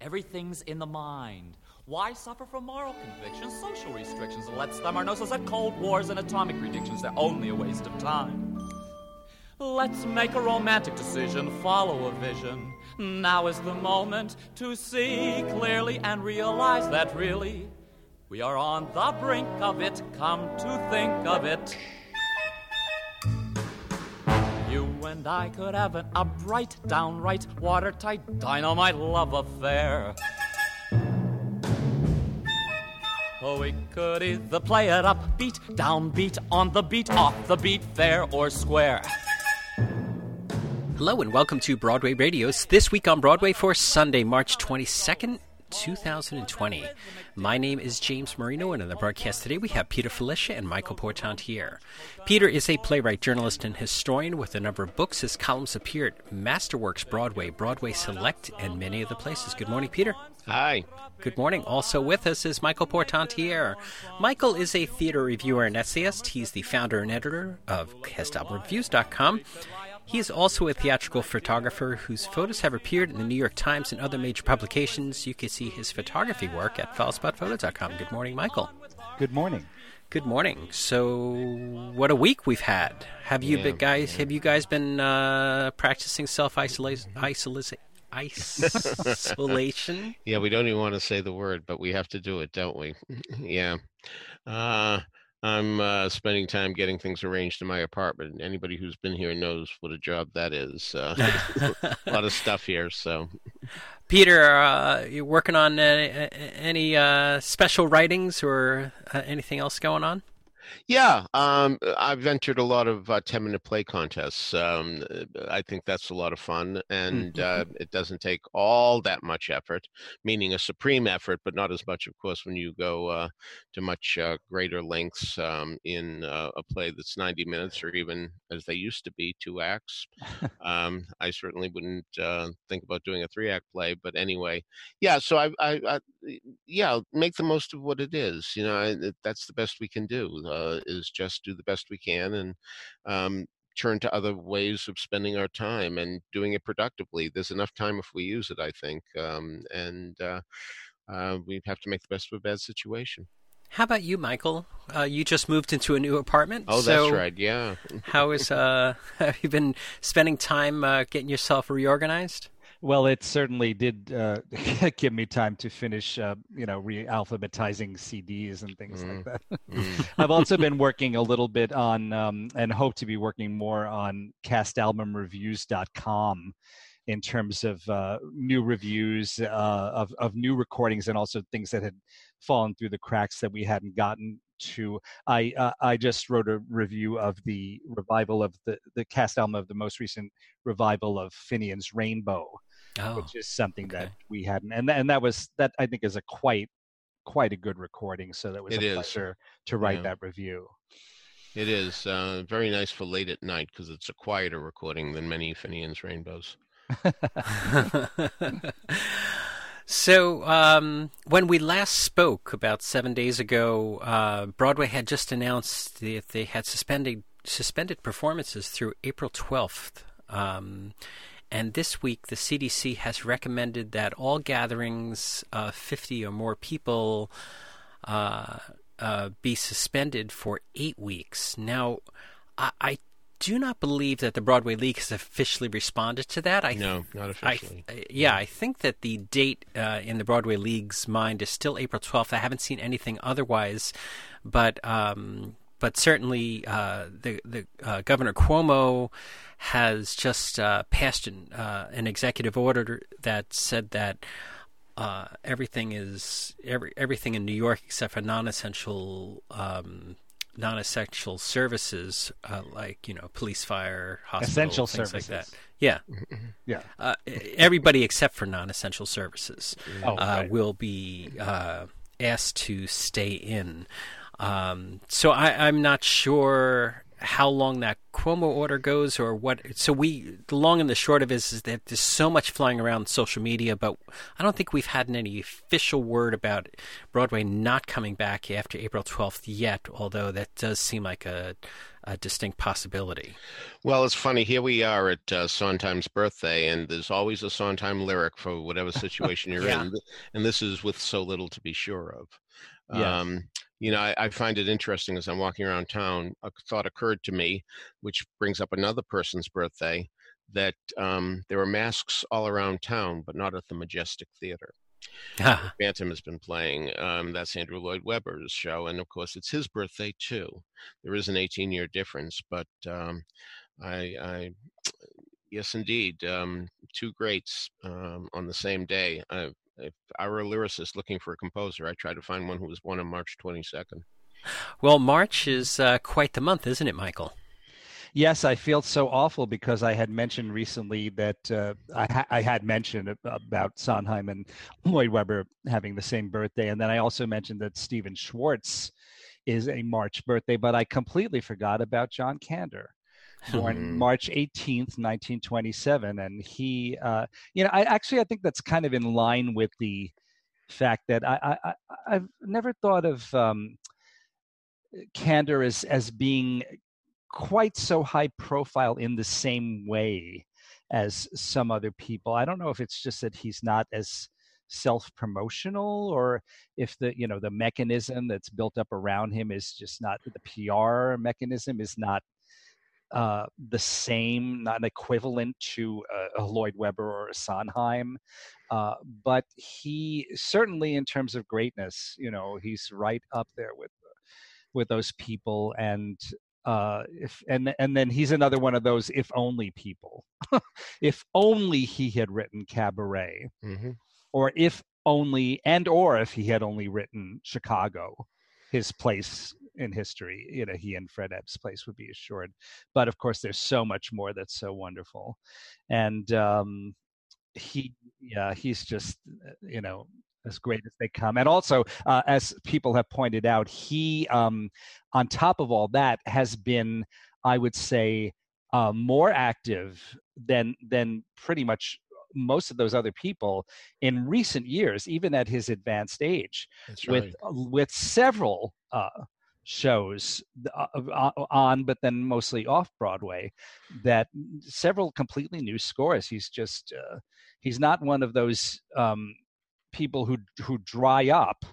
Everything's in the mind. Why suffer from moral convictions, social restrictions? Let's thumb our noses at cold wars and atomic predictions. They're only a waste of time. Let's make a romantic decision, follow a vision. Now is the moment to see clearly and realize that really we are on the brink of it. Come to think of it. And I could have an upright, downright, watertight, dynamite love affair. Oh, we could either play it up, beat, down beat, on the beat, off the beat, fair or square. Hello and welcome to Broadway Radio's This Week on Broadway for Sunday, March 22nd, 2020. My name is James Marino, and on the broadcast today we have Peter Filichia and Michael Portantiere. Peter is a playwright, journalist, and historian with a number of books. His columns appear at Masterworks Broadway, Broadway Select, and many other places. Good morning, Peter. Hi. Good morning. Also with us is Michael Portantiere. Michael is a theater reviewer and essayist. He's the founder and editor of CastAlbumReviews.com. He is also a theatrical photographer whose photos have appeared in the New York Times and other major publications. You can see his photography work at filespotphoto.com. Good morning, Michael. Good morning. Good morning. So, what a week we've had. Have you Yeah, been, guys? Have you guys been uh, practicing self isolation? Isolation. Yeah, we don't even want to say the word, but we have to do it, don't we? yeah. Uh, I'm uh, spending time getting things arranged in my apartment. Anybody who's been here knows what a job that is. Uh, a lot of stuff here, so Peter, uh, you working on uh, any uh, special writings or uh, anything else going on? Yeah, um, I've entered a lot of uh, 10 minute play contests. Um, I think that's a lot of fun, and uh, it doesn't take all that much effort, meaning a supreme effort, but not as much, of course, when you go uh, to much uh, greater lengths um, in uh, a play that's 90 minutes or even, as they used to be, two acts. um, I certainly wouldn't uh, think about doing a three act play, but anyway, yeah, so I, I, I yeah, make the most of what it is. You know, I, that's the best we can do. Uh, is just do the best we can and um, turn to other ways of spending our time and doing it productively. There's enough time if we use it, I think, um, and uh, uh, we have to make the best of a bad situation. How about you, Michael? Uh, you just moved into a new apartment. Oh, so that's right. Yeah. how is uh, have you been spending time uh, getting yourself reorganized? Well, it certainly did uh, give me time to finish, uh, you know, re-alphabetizing CDs and things like that. I've also been working a little bit on, um, and hope to be working more on castalbumreviews.com in terms of uh, new reviews uh, of of new recordings and also things that had fallen through the cracks that we hadn't gotten to. I uh, I just wrote a review of the revival of the the cast album of the most recent revival of Finian's Rainbow Oh, which is something that we hadn't and and that was that I think is a quite quite a good recording so that was It a is. pleasure to write Yeah. that review It is uh, very nice for late at night because it's a quieter recording than many Finian's Rainbows. so, um, when we last spoke about seven days ago, uh, Broadway had just announced that they had suspended suspended performances through April twelfth. Um, and this week, the CDC has recommended that all gatherings of 50 or more people uh, uh, be suspended for eight weeks. Now, I, I do not believe that the Broadway League has officially responded to that. I No, not I, officially. yeah, I think that the date uh, in the Broadway League's mind is still April 12th. I haven't seen anything otherwise, but um, but certainly uh, the the uh, Governor Cuomo has just uh, passed an, uh, an executive order that said that. Uh, everything is every, everything in New York except for non-essential um, non-essential services uh, like you know police, fire, hospital, Essential things like that. Yeah, yeah uh, everybody except for non-essential services Oh, uh, right. will be uh, asked to stay in. Um, so I, I'm not sure how long that Cuomo order goes or what. So we, the long and the short of it is, is that there's so much flying around social media, but I don't think we've had any official word about Broadway not coming back after April 12th yet. Although that does seem like a a distinct possibility. Well, it's funny. Here we are at uh, Sondheim's birthday, and there's always a Sondheim lyric for whatever situation you're yeah. in, and this is with so little to be sure of. Yeah. Um, you know, I, I, find it interesting as I'm walking around town. A thought occurred to me, which brings up another person's birthday, that um, there were masks all around town, but not at the Majestic Theater. Phantom has been playing. Um, that's Andrew Lloyd Webber's show, and of course, it's his birthday too. There is an 18-year difference, but um, I, I, yes, indeed, um, two greats um, on the same day. I, if I were a lyricist looking for a composer, I'd try to find one who was born on March 22nd. Well, March is uh, quite the month, isn't it, Michael? Yes, I feel so awful because I had mentioned recently that uh, I, ha- I, had mentioned about Sondheim and Lloyd Webber having the same birthday, and then I also mentioned that Stephen Schwartz is a March birthday, but I completely forgot about John Kander. Born hmm. March 18th, 1927. And he, uh, you know, I actually, I think that's kind of in line with the fact that I, I, I've never thought of um, Kander as, as being quite so high profile in the same way as some other people. I don't know if it's just that he's not as self promotional or if the you know the mechanism that's built up around him is just not the PR mechanism is not uh, the same, not an equivalent to a, a, Lloyd Webber or a Sondheim. Uh, but he certainly, in terms of greatness, you know, he's right up there with with those people. And uh if and and then he's another one of those if only people if only he had written cabaret mm-hmm. or if only and or if he had only written chicago his place in history you know he and fred ebb's place would be assured but of course there's so much more that's so wonderful and um he yeah he's just uh, you know as great as they come. And also, uh, as people have pointed out, he, um, on top of all that, has been, I would say, uh, more active than than pretty much most of those other people in recent years, even at his advanced age, right. with with several. Uh, shows uh, uh, on but then mostly off broadway that several completely new scores he's just uh, he's not one of those um, people who who dry up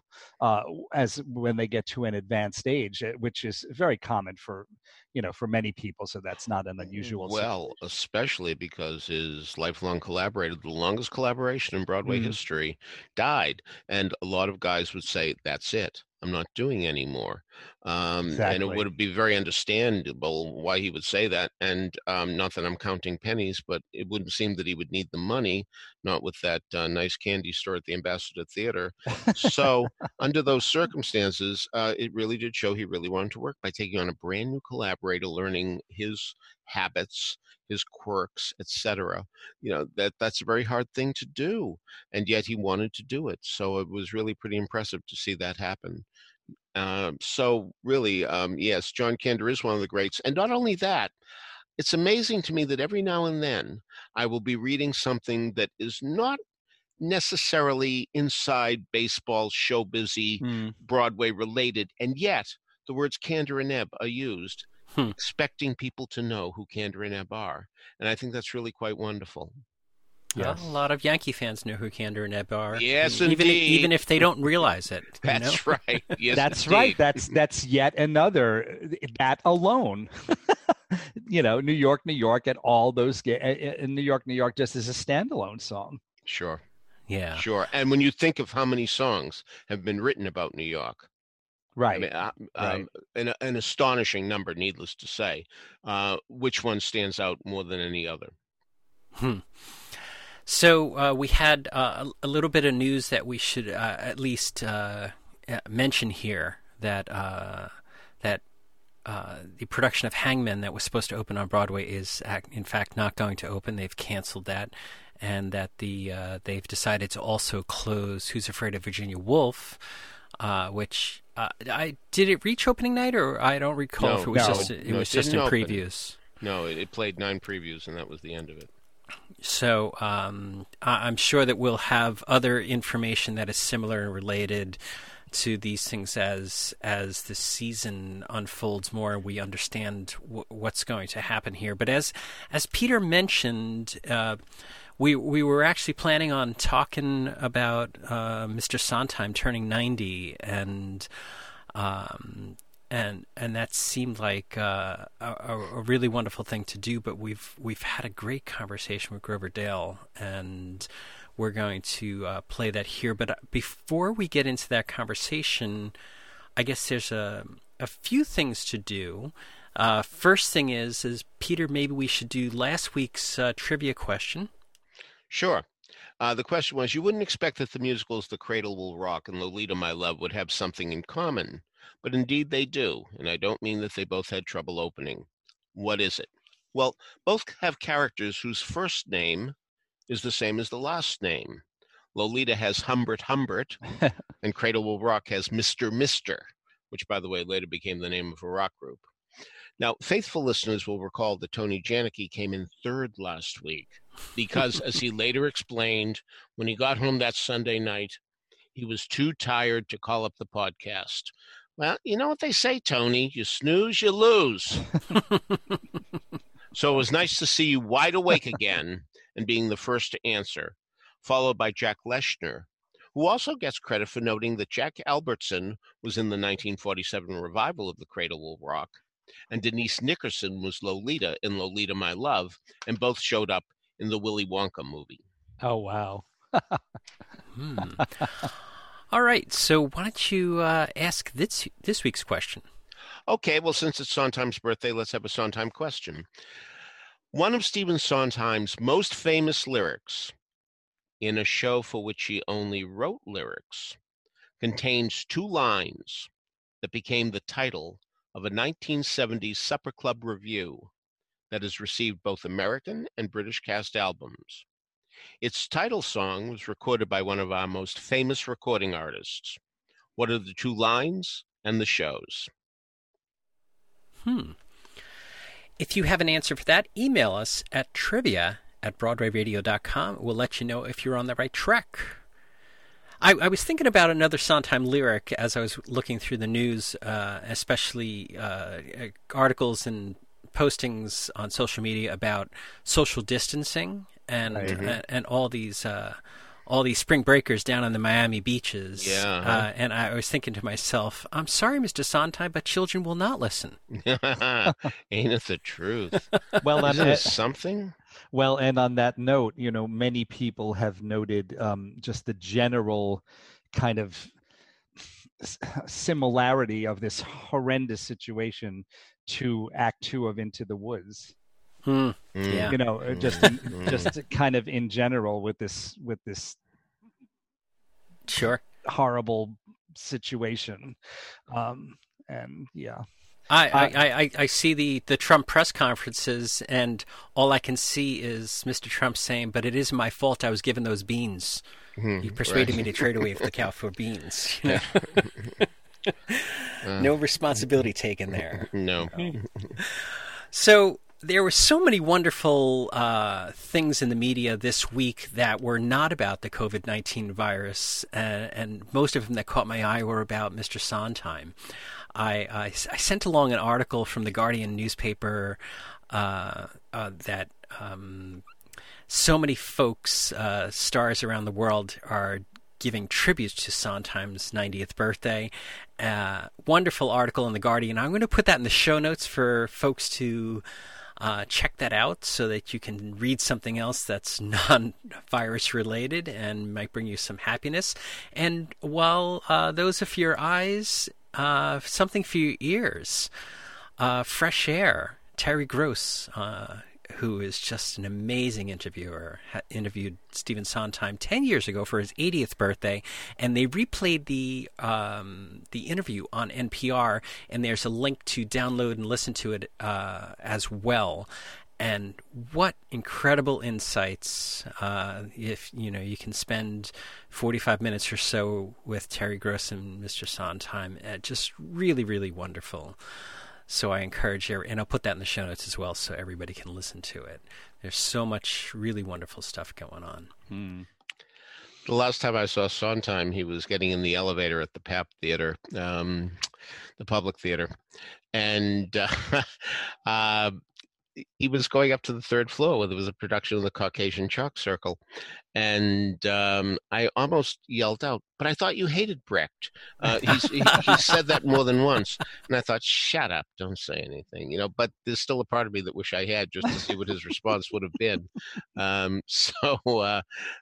uh, as when they get to an advanced age, eh, which is very common for you know for many people. So that's not an unusual. Well, situation. especially because his lifelong collaborator, the longest collaboration in Broadway mm-hmm. history, died, and a lot of guys would say that's it. I'm not doing anymore. Um, exactly. And it would be very understandable why he would say that. And um, not that I'm counting pennies, but it wouldn't seem that he would need the money, not with that uh, nice candy store at the Ambassador Theater. so, under those circumstances, uh, it really did show he really wanted to work by taking on a brand new collaborator, learning his habits, his quirks, etc. You know that that's a very hard thing to do, and yet he wanted to do it. So it was really pretty impressive to see that happen. Um, so really, um, yes, John Kander is one of the greats, and not only that. It's amazing to me that every now and then I will be reading something that is not necessarily inside baseball, show busy, mm. Broadway related, and yet the words Kander and Ebb are used hmm. expecting people to know who Kander and Ebb are. And I think that's really quite wonderful. Yes. Well, a lot of Yankee fans know who Kander and Ebb are. Yes, even indeed. If, even if they don't realize it. That's know? right. Yes, that's indeed. right. That's that's yet another that alone. you know, New York, New York, and all those in New York, New York, just as a standalone song. Sure. Yeah. Sure. And when you think of how many songs have been written about New York, Right. I mean, uh, right. Um, an, an, astonishing number, needless to say. Uh, which one stands out more than any other? Hmm. So uh, we had uh, a little bit of news that we should uh, at least uh, mention here that that the production of Hangmen that was supposed to open on Broadway is in fact not going to open. They've canceled that, and that the they've decided to also close Who's Afraid of Virginia Woolf uh, which uh, I did it reach opening night, or I don't recall no, if it was no, just it no, was it just in open. previews. No, it, it, played nine previews, and that was the end of it. So um, I- am sure that we'll have other information that is similar and related to these things as as the season unfolds more. and We understand w- what's going to happen here. But as as Peter mentioned. Uh, we we were actually planning on talking about uh, Mr. Sondheim turning ninety, and um, and and that seemed like uh, a, a, really wonderful thing to do. But we've we've had a great conversation with Grover Dale, and we're going to uh, play that here. But uh, before we get into that conversation, I guess there's a a few things to do. Uh, first thing is, is Peter, maybe we should do last week's uh, trivia question. Sure. Uh, the question was, you wouldn't expect that the musicals The Cradle Will Rock and Lolita, My Love would have something in common, but indeed they do, and I don't mean that they both had trouble opening. What is it? Well, both have characters whose first name is the same as the last name. Lolita has Humbert Humbert, and Cradle Will Rock has Mr. Mister, which, by the way, later became the name of a rock group. Now, faithful listeners will recall that Tony Janicki came in third last week because, as he later explained, when he got home that Sunday night, he was too tired to call up the podcast. Well, you know what they say, Tony you snooze, you lose. so it was nice to see you wide awake again and being the first to answer, followed by Jack Leshner, who also gets credit for noting that Jack Albertson was in the 1947 revival of The Cradle Will Rock and Denise Nickerson was Lolita in Lolita My Love, and both showed up in the Willy Wonka movie. Oh wow. hmm. All right, so why don't you uh, ask this this week's question? Okay, well, since it's Sondheim's birthday, let's have a Sondheim question. One of Stephen Sondheim's most famous lyrics in a show for which he only wrote lyrics contains two lines that became the title of a 1970s Supper Club revue that has received both American and British cast albums. Its title song was recorded by one of our most famous recording artists. What are the two lines and the shows? Hmm. If you have an answer for that, email us at trivia at broadwayradio.com. We'll let you know if you're on the right track. I, I, was thinking about another Sondheim lyric as I was looking through the news, uh, especially uh, articles and postings on social media about social distancing and mm-hmm. uh, and all these uh, all these spring breakers down on the Miami beaches. Yeah. Uh, and I was thinking to myself, I'm sorry, Mr. Sondheim, but children will not listen. Ain't it the truth? Well, Isn't something? Well, and on that note, you know, many people have noted um, just the general kind of similarity of this horrendous situation to Act Two of Into the Woods. Hmm. Yeah. You know, uh, just hmm. just kind of in general with this with this sure horrible situation. Um, and yeah. I, I, I, I, see the, the Trump press conferences, and all I can see is Mr. Trump saying, "But it is my fault. I was given those beans. Mm, you persuaded right. me to trade away the cow for beans." You know? uh, no responsibility taken there. No. so there were so many wonderful uh, things in the media this week that were not about the COVID 19 virus, and, and, most of them that caught my eye were about Mr. Sondheim. I, I, I sent along an article from the Guardian newspaper uh, uh, that um, so many folks, uh, stars around the world, are giving tribute to Sondheim's 90th birthday. Uh, wonderful article in the Guardian. I'm going to put that in the show notes for folks to. Uh, check that out so that you can read something else that's non virus related and might bring you some happiness. And while uh, those of your eyes uh, something for your ears. Uh, Fresh Air, Terry Gross, uh, who is just an amazing interviewer, ha- interviewed Stephen Sondheim 10 years ago for his 80th birthday, and they replayed the um, the interview on NPR, and there's a link to download and listen to it uh, as well and what incredible insights uh, if you know you can spend 45 minutes or so with terry gross and mr sondheim uh, just really really wonderful. So i encourage you and i'll put that in the show notes as well so everybody can listen to it. There's so much really wonderful stuff going on. Hmm. The last time I saw Sondheim, he was getting in the elevator at the Papp Theater, um, the public theater, and uh, uh, he was going up to the third floor where there was a production of the Caucasian Chalk Circle, and um, I almost yelled out, "But I thought you hated Brecht." Uh, he, he said that more than once, and I thought, "Shut up! Don't say anything," you know. But there's still a part of me that wish I had just to see what his response would have been. Um, so, uh,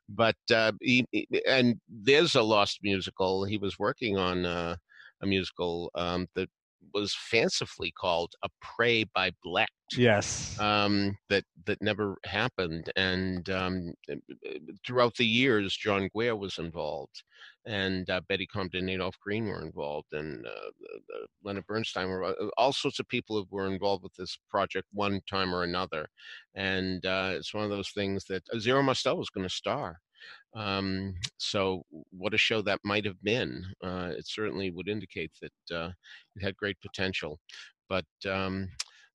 but uh, he, and there's a lost musical. He was working on uh, a musical um, that was fancifully called a Pray by Blecht. Yes. Um, that that never happened, and um, eh, throughout the years, John Guare was involved, and uh, Betty Comden, Adolph Green were involved, and uh, Leonard Bernstein were uh, all sorts of people who were involved with this project one time or another, and uh, it's one of those things that uh, Zero Mostel was going to star. Um, so, what a show that might have been. Uh, it certainly would indicate that uh, it had great potential. But um,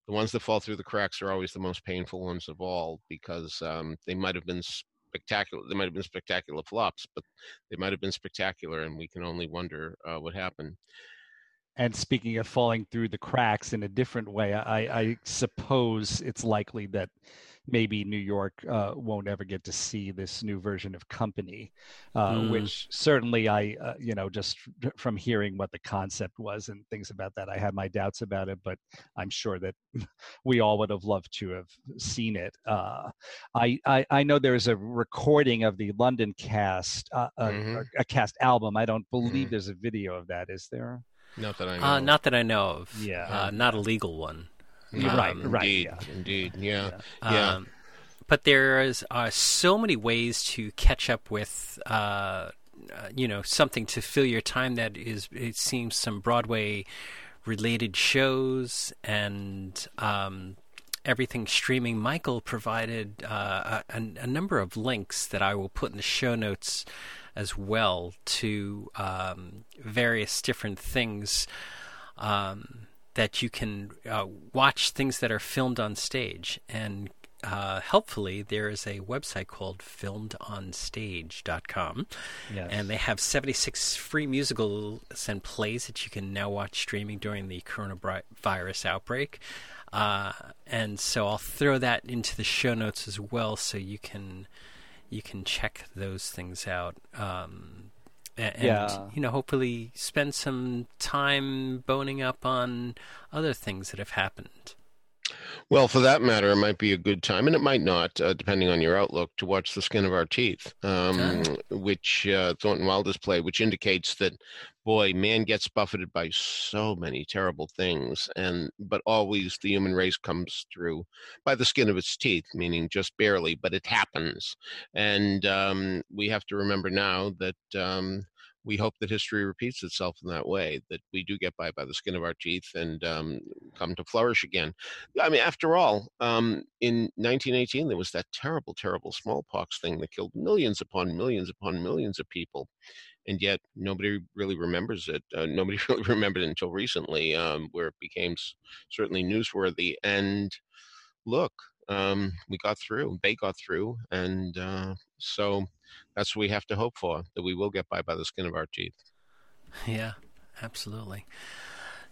the ones that fall through the cracks are always the most painful ones of all because um, they might have been spectacular. They might have been spectacular flops, but they might have been spectacular, and we can only wonder uh, what happened. And speaking of falling through the cracks in a different way, I, I suppose it's likely that maybe New York uh, won't ever get to see this new version of Company, uh, mm. which certainly I, uh, you know, just from hearing what the concept was and things about that, I had my doubts about it, but I'm sure that we all would have loved to have seen it. Uh, I, I, I know there's a recording of the London cast, uh, mm-hmm. a, a, cast album. I don't believe mm. there's a video of that. Is there? Not that I uh, know. not that I know of. Yeah. not a legal one. Um, right, right. Indeed, yeah. indeed, yeah, yeah. yeah. Um, but there is uh, so many ways to catch up with, uh, uh, you know, something to fill your time. That is, it seems some Broadway related shows and um, everything streaming. Michael provided uh, a, a, number of links that I will put in the show notes as well to um, various different things. Um, that you can uh, watch things that are filmed on stage. And uh, helpfully, there is a website called filmedonstage.com. Yes. And they have 76 free musicals and plays that you can now watch streaming during the coronavirus outbreak. Uh, and so I'll throw that into the show notes as well, so you can you can check those things out. Um, and, yeah. you know hopefully spend some time boning up on other things that have happened well, for that matter, it might be a good time, and it might not, uh, depending on your outlook, to watch The Skin of Our Teeth, um, which uh, Thornton Wilder's play, which indicates that, boy, man gets buffeted by so many terrible things, and but always the human race comes through by the skin of its teeth, meaning just barely, but it happens, and um, we have to remember now that. Um, we hope that history repeats itself in that way, that we do get by by the skin of our teeth and um, come to flourish again. I mean, after all, um, in 1918, there was that terrible, terrible smallpox thing that killed millions upon millions upon millions of people. And yet, nobody really remembers it. Uh, nobody really remembered it until recently, um, where it became certainly newsworthy. And look, um, we got through. They got through, and uh, so that's what we have to hope for that we will get by by the skin of our teeth. Yeah, absolutely.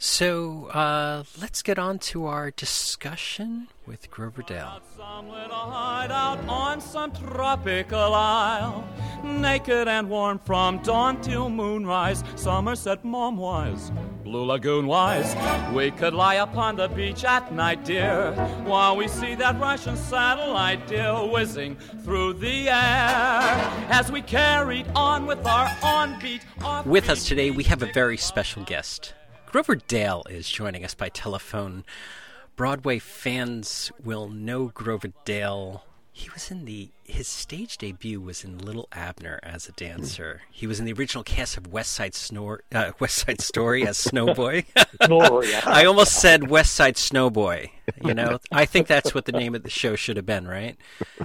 So uh, let's get on to our discussion with Grover Dale. Some little hideout on some tropical isle, naked and warm from dawn till moonrise, Somerset Maugham wise, Blue Lagoon wise. We could lie upon the beach at night, dear, while we see that Russian satellite, dear, whizzing through the air as we carried on with our on beat. With us today, we have a very special guest. Grover Dale is joining us by telephone. Broadway fans will know Grover Dale. He was in the his stage debut was in Little Abner as a dancer. He was in the original cast of West Side Snore, uh, West Side Story as Snowboy. I almost said West Side Snowboy. You know, I think that's what the name of the show should have been, right?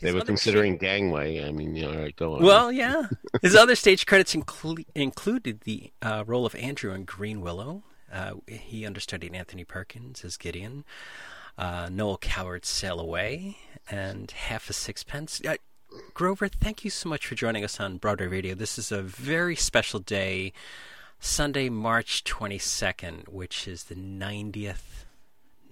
they were considering Gangway. I mean, you know, all right, go on. Well, yeah. His other stage credits inclu- included the uh, role of Andrew in Greenwillow. Uh, he understudied Anthony Perkins as Gideon. Uh, Noel Coward's Sail Away and Half a Sixpence. Uh, Grover, thank you so much for joining us on Broadway Radio. This is a very special day, Sunday, March 22nd, which is the 90th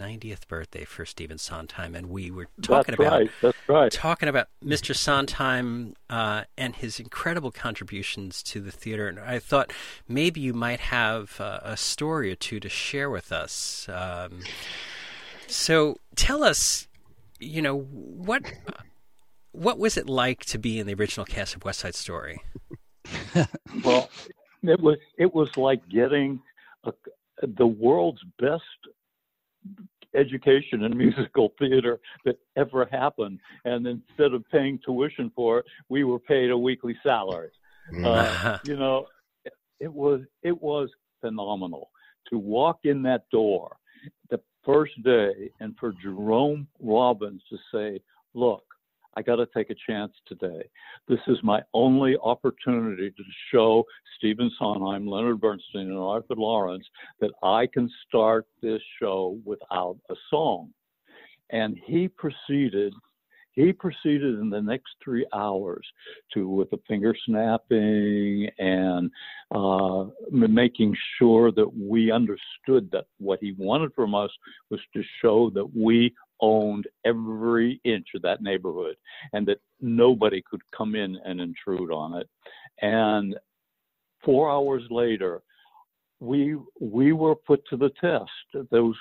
90th birthday for Stephen Sondheim, and we were talking That's about right. That's right. talking about Mr. Sondheim uh, and his incredible contributions to the theater. And I thought maybe you might have uh, a story or two to share with us. Um, so tell us, you know, what what was it like to be in the original cast of West Side Story? well, it was it was like getting a, the world's best education in musical theater that ever happened. And instead of paying tuition for it, we were paid a weekly salary. Uh, you know, it, it was it was phenomenal to walk in that door the first day and for Jerome Robbins to say, "Look, I got to take a chance today. This is my only opportunity to show Stephen Sondheim, Leonard Bernstein, and Arthur Laurents that I can start this show without a song. And he proceeded. He proceeded in the next three hours to, with the finger snapping and uh, making sure that we understood that what he wanted from us was to show that we owned every inch of that neighborhood and that nobody could come in and intrude on it. And four hours later, we we were put to the test. Those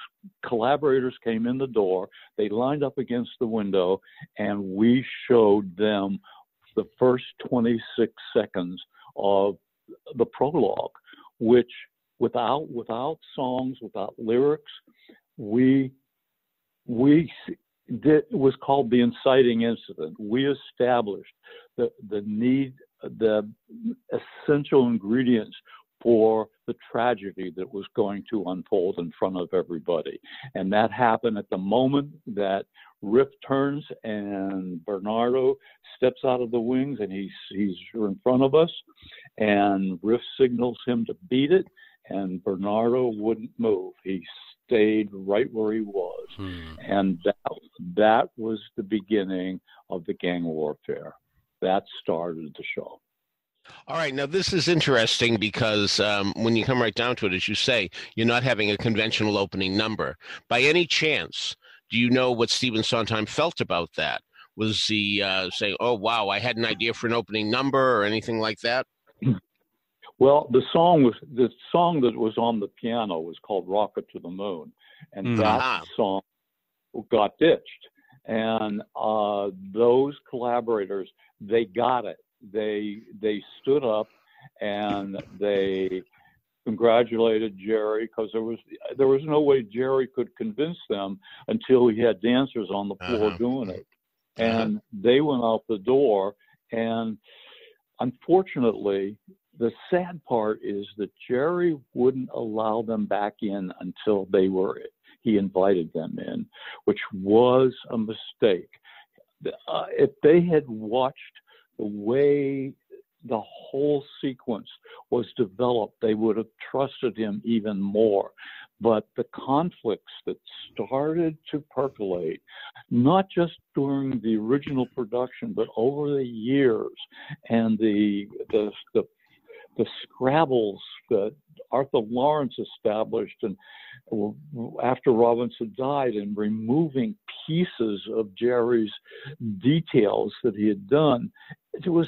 collaborators came in the door, they lined up against the window, and we showed them the first 26 seconds of the prologue, which without without songs, without lyrics, we we did was called the inciting incident. We established the the need, the essential ingredients for the tragedy that was going to unfold in front of everybody. And that happened at the moment that Riff turns and Bernardo steps out of the wings and he's he's in front of us and Riff signals him to beat it and Bernardo wouldn't move. He stayed right where he was. Hmm. And that, that was the beginning of the gang warfare. That started the show. All right, now this is interesting because um, when you come right down to it, as you say, you're not having a conventional opening number. By any chance, do you know what Stephen Sondheim felt about that? Was he uh, saying, "Oh, wow, I had an idea for an opening number" or anything like that? Well, the song was the song that was on the piano was called "Rocket to the Moon," and mm-hmm. that song got ditched. And uh, those collaborators, they got it. They they stood up and they congratulated Jerry because there was there was no way Jerry could convince them until he had dancers on the floor uh-huh. doing it. Uh-huh. And uh-huh. they went out the door and unfortunately the sad part is that Jerry wouldn't allow them back in until they were he invited them in, which was a mistake. Uh, if they had watched the way the whole sequence was developed, they would have trusted him even more. But the conflicts that started to percolate, not just during the original production, but over the years, and the the, the the Scrabbles that Arthur Laurents established and after Robinson died and removing pieces of Jerry's details that he had done, it was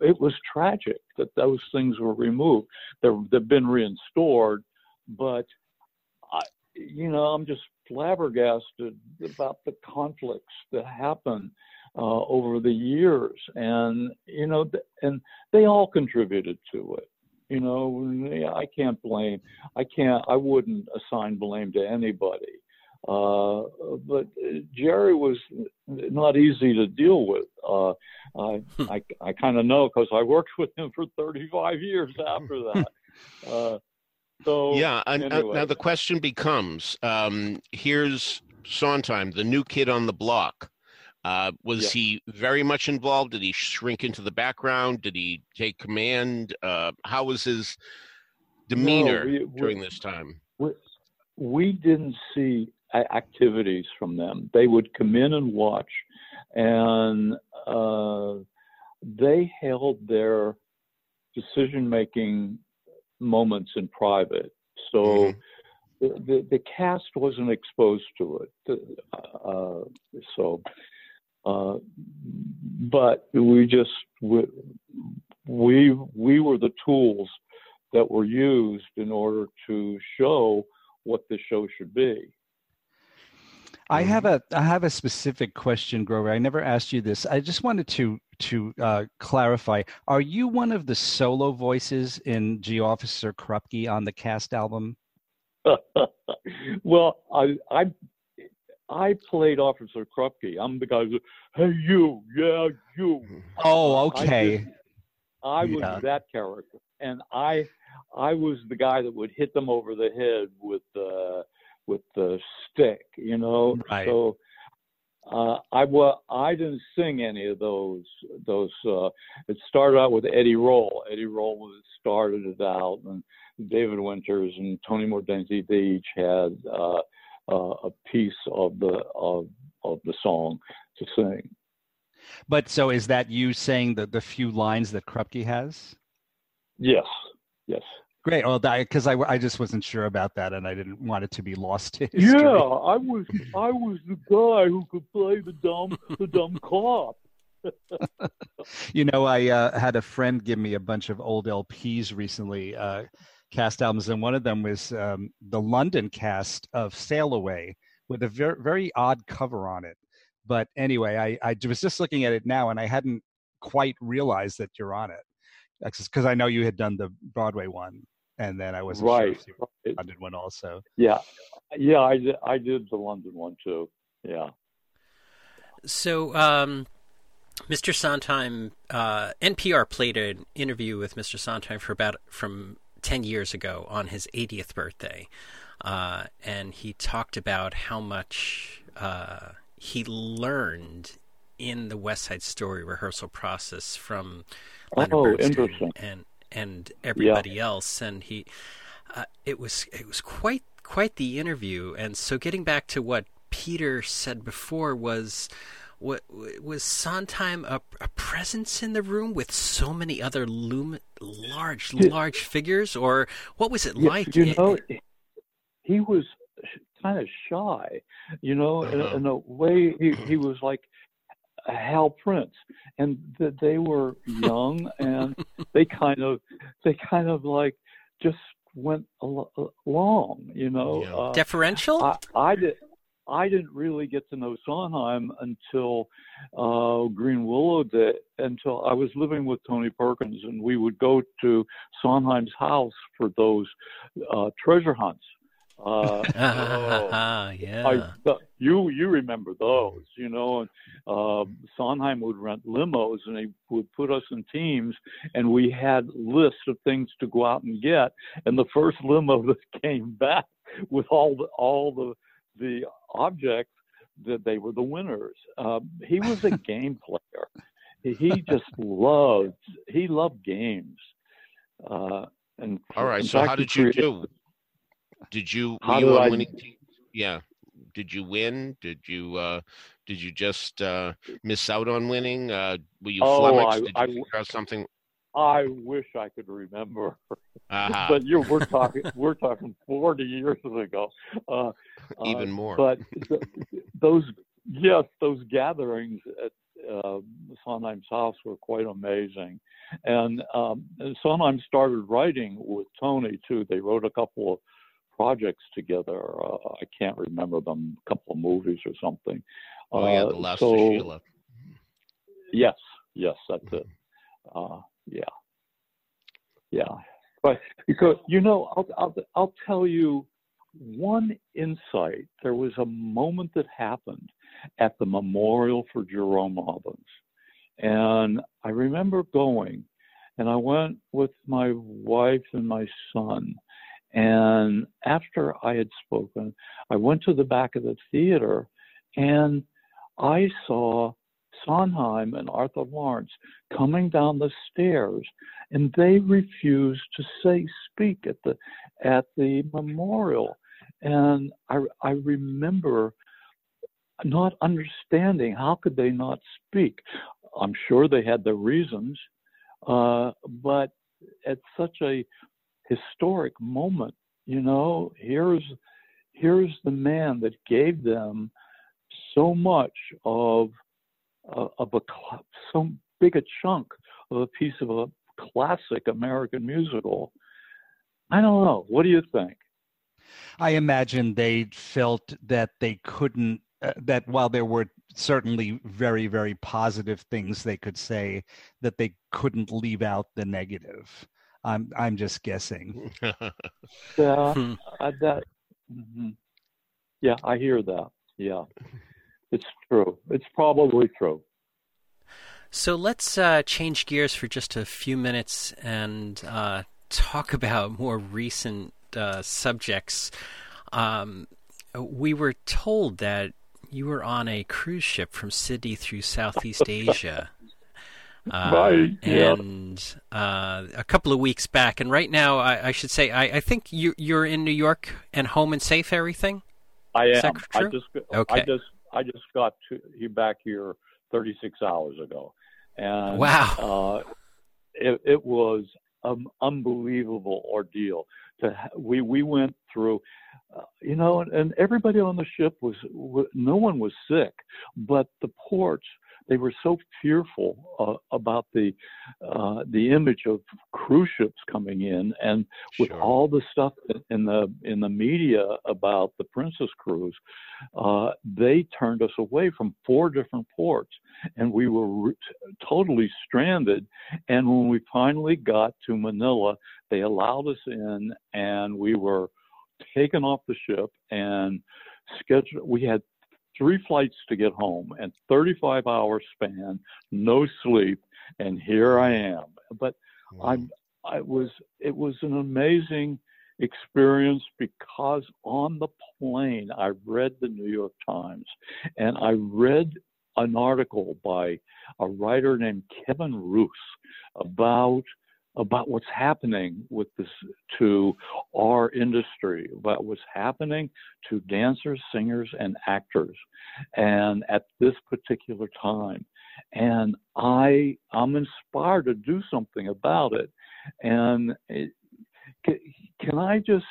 it was tragic that those things were removed. They're, they've been reinstored, but I, you know I'm just flabbergasted about the conflicts that happen uh, over the years, and you know, and they all contributed to it. You know, I can't blame. I can't. I wouldn't assign blame to anybody. Uh, but Jerry was not easy to deal with. Uh, I, hmm. I, I kind of know because I worked with him for 35 years after that. Uh, so yeah, and, anyway. now the question becomes: um, Here's Sondheim, the new kid on the block. Uh, was yeah. he very much involved? Did he shrink into the background? Did he take command? Uh, how was his demeanor no, we, during we, this time? We, we didn't see activities from them. They would come in and watch. and uh, they held their decision making moments in private. So mm-hmm. the, the, the cast wasn't exposed to it. Uh, so, uh, but we just we, we we were the tools that were used in order to show what the show should be. I have mm-hmm. a I have a specific question, Grover. I never asked you this. I just wanted to to uh, clarify. Are you one of the solo voices in Gee, Officer Krupke on the cast album? well, I I I played Officer Krupke. I'm the guy who, hey you, yeah you. Oh, okay. I, did, I was that character, and I I was the guy that would hit them over the head with uh, with the stick, you know. Right. So uh, I well, I didn't sing any of those. Those uh, it started out with Eddie Roll. Eddie Roll was started it out, and David Winters and Tony Mordente they each had uh, uh, a piece of the of of the song to sing. But so is that you saying the the few lines that Krupke has? Yes. Yes. Great. Well, because I, I just wasn't sure about that, and I didn't want it to be lost to history. Yeah, I was I was the guy who could play the dumb the dumb cop. you know, I uh, had a friend give me a bunch of old LPs recently, uh, cast albums, and one of them was um, the London cast of Sail Away with a very very odd cover on it. But anyway, I, I was just looking at it now, and I hadn't quite realized that you're on it because I know you had done the Broadway one, and then I wasn't right. sure if you London one also. Yeah, yeah, I did. I did the London one too. Yeah. So, um, Mr. Sondheim, uh, NPR played an interview with Mr. Sondheim for about from ten years ago on his 80th birthday, uh, and he talked about how much uh, he learned in the West Side Story rehearsal process from Leonard oh, Bernstein interesting. and and everybody yeah. else, and he uh, it was it was quite quite the interview. And so, getting back to what Peter said before was. What was Sondheim a, a presence in the room with so many other lum- large, large figures, or what was it yeah, like? You know, he was kind of shy. You know, uh-huh. in, in, a way, he he was like Hal Prince, and that they were young and they kind of they kind of like just went along, you know. Yeah. Uh, Deferential. I, I did. I didn't really get to know Sondheim until uh, Greenwillow Day, until I was living with Tony Perkins, and we would go to Sondheim's house for those uh, treasure hunts. Uh, oh, yeah. I, you you remember those, you know? And uh, Sondheim would rent limos, and he would put us in teams, and we had lists of things to go out and get. And the first limo that came back with all the all the the objects that they were the winners. Uh, he was a game player. He, he just loved he loved games. Uh, and all right. So how did you do? Did you on winning team? Yeah. Did you win? Did you uh did you just uh miss out on winning? Uh were you oh, flummoxed? I, did you I, out something? I wish I could remember. Uh-huh. but you we're talking we're talking 40 years ago. Uh, Even uh, more. But th- those yes, those gatherings at uh, Sondheim's house were quite amazing. And um, Sondheim started writing with Tony too. They wrote a couple of projects together. Uh, I can't remember them, a couple of movies or something. Oh yeah, the uh, Last of Sheila. Yes, yes, that's it. Mm-hmm. Uh, yeah, yeah. But because you know, I'll, I'll I'll tell you one insight. There was a moment that happened at the memorial for Jerome Robbins, and I remember going, and I went with my wife and my son, and after I had spoken, I went to the back of the theater and I saw Sondheim and Arthur Laurents coming down the stairs, and they refused to say speak at the at the memorial. And I I remember not understanding how could they not speak. I'm sure they had their reasons, uh, but at such a historic moment, you know, here's here's the man that gave them so much of uh, of a so big a chunk of a piece of a classic American musical. I don't know. What do you think? I imagine they felt that they couldn't. Uh, that while there were certainly very very positive things they could say, that they couldn't leave out the negative. I'm I'm just guessing. yeah, hmm. I, that. Mm-hmm. Yeah, I hear that. Yeah, it's true. It's probably true. So let's uh, change gears for just a few minutes and uh, talk about more recent uh, subjects. Um, we were told that you were on a cruise ship from Sydney through Southeast Asia. Uh, right. And uh, a couple of weeks back, and right now, I, I should say, I, I, think you, you're in New York and home and safe. Everything. I am. I just. Okay. I just. I just got to you back here 36 hours ago, and wow, uh, it, it was an unbelievable ordeal. To we we went through, uh, you know, and, and everybody on the ship was, was no one was sick, but the ports they were so fearful uh, about the uh, the image of cruise ships coming in, and with sure. all the stuff in the in the media about the Princess Cruise, uh, they turned us away from four different ports, and we were re- totally stranded. And when we finally got to Manila, they allowed us in, and we were taken off the ship and scheduled. We had three flights to get home and 35 hour span, no sleep, and here I am. But wow. I'm, I was, it was an amazing experience because on the plane I read the New York Times and I read an article by a writer named Kevin Roose about about what's happening with this to our industry, about what's happening to dancers, singers, and actors, and at this particular time. And I I'm inspired to do something about it. And it, can I just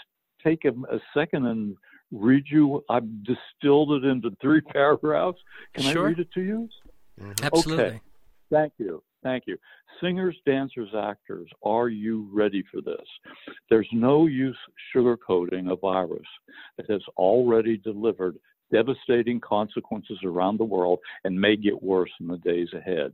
take a, a, second and read you? I've distilled it into three paragraphs. Can sure. I read it to you? Mm-hmm. Absolutely. Okay. Thank you. Thank you. Singers, dancers, actors, are you ready for this? There's no use sugarcoating a virus that has already delivered devastating consequences around the world and may get worse in the days ahead.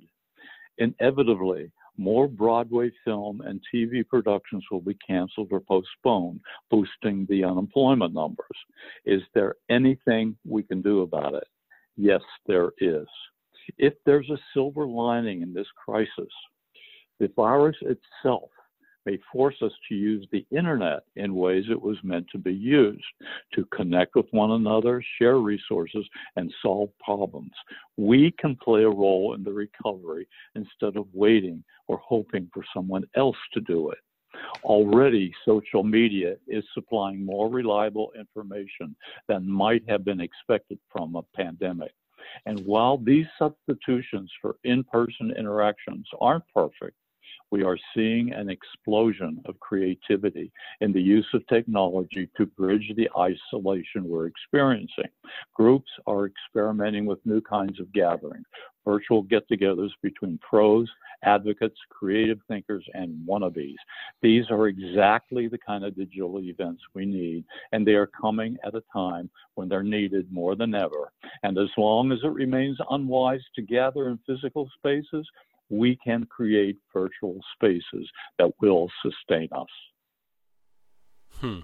Inevitably, more Broadway film and TV productions will be canceled or postponed, boosting the unemployment numbers. Is there anything we can do about it? Yes, there is. If there's a silver lining in this crisis, the virus itself may force us to use the internet in ways it was meant to be used to connect with one another, share resources, and solve problems. We can play a role in the recovery instead of waiting or hoping for someone else to do it. Already, social media is supplying more reliable information than might have been expected from a pandemic. And while these substitutions for in person interactions aren't perfect, we are seeing an explosion of creativity in the use of technology to bridge the isolation we're experiencing. Groups are experimenting with new kinds of gatherings, virtual get togethers between pros, advocates, creative thinkers, and wannabes. These are exactly the kind of digital events we need, and they are coming at a time when they're needed more than ever. And as long as it remains unwise to gather in physical spaces, we can create virtual spaces that will sustain us. Hmm.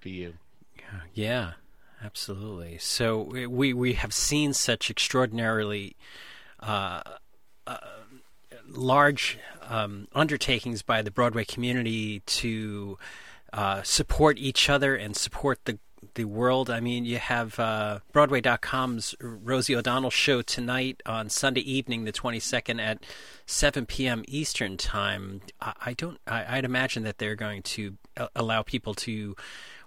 For you. Yeah, absolutely. So we we have seen such extraordinarily uh, uh, large um, undertakings by the Broadway community to uh, support each other and support the the world. I mean, you have uh, Broadway.com's Rosie O'Donnell show tonight on Sunday evening, the 22nd at 7 p.m. Eastern time. I, I don't. I, would imagine that they're going to uh, allow people to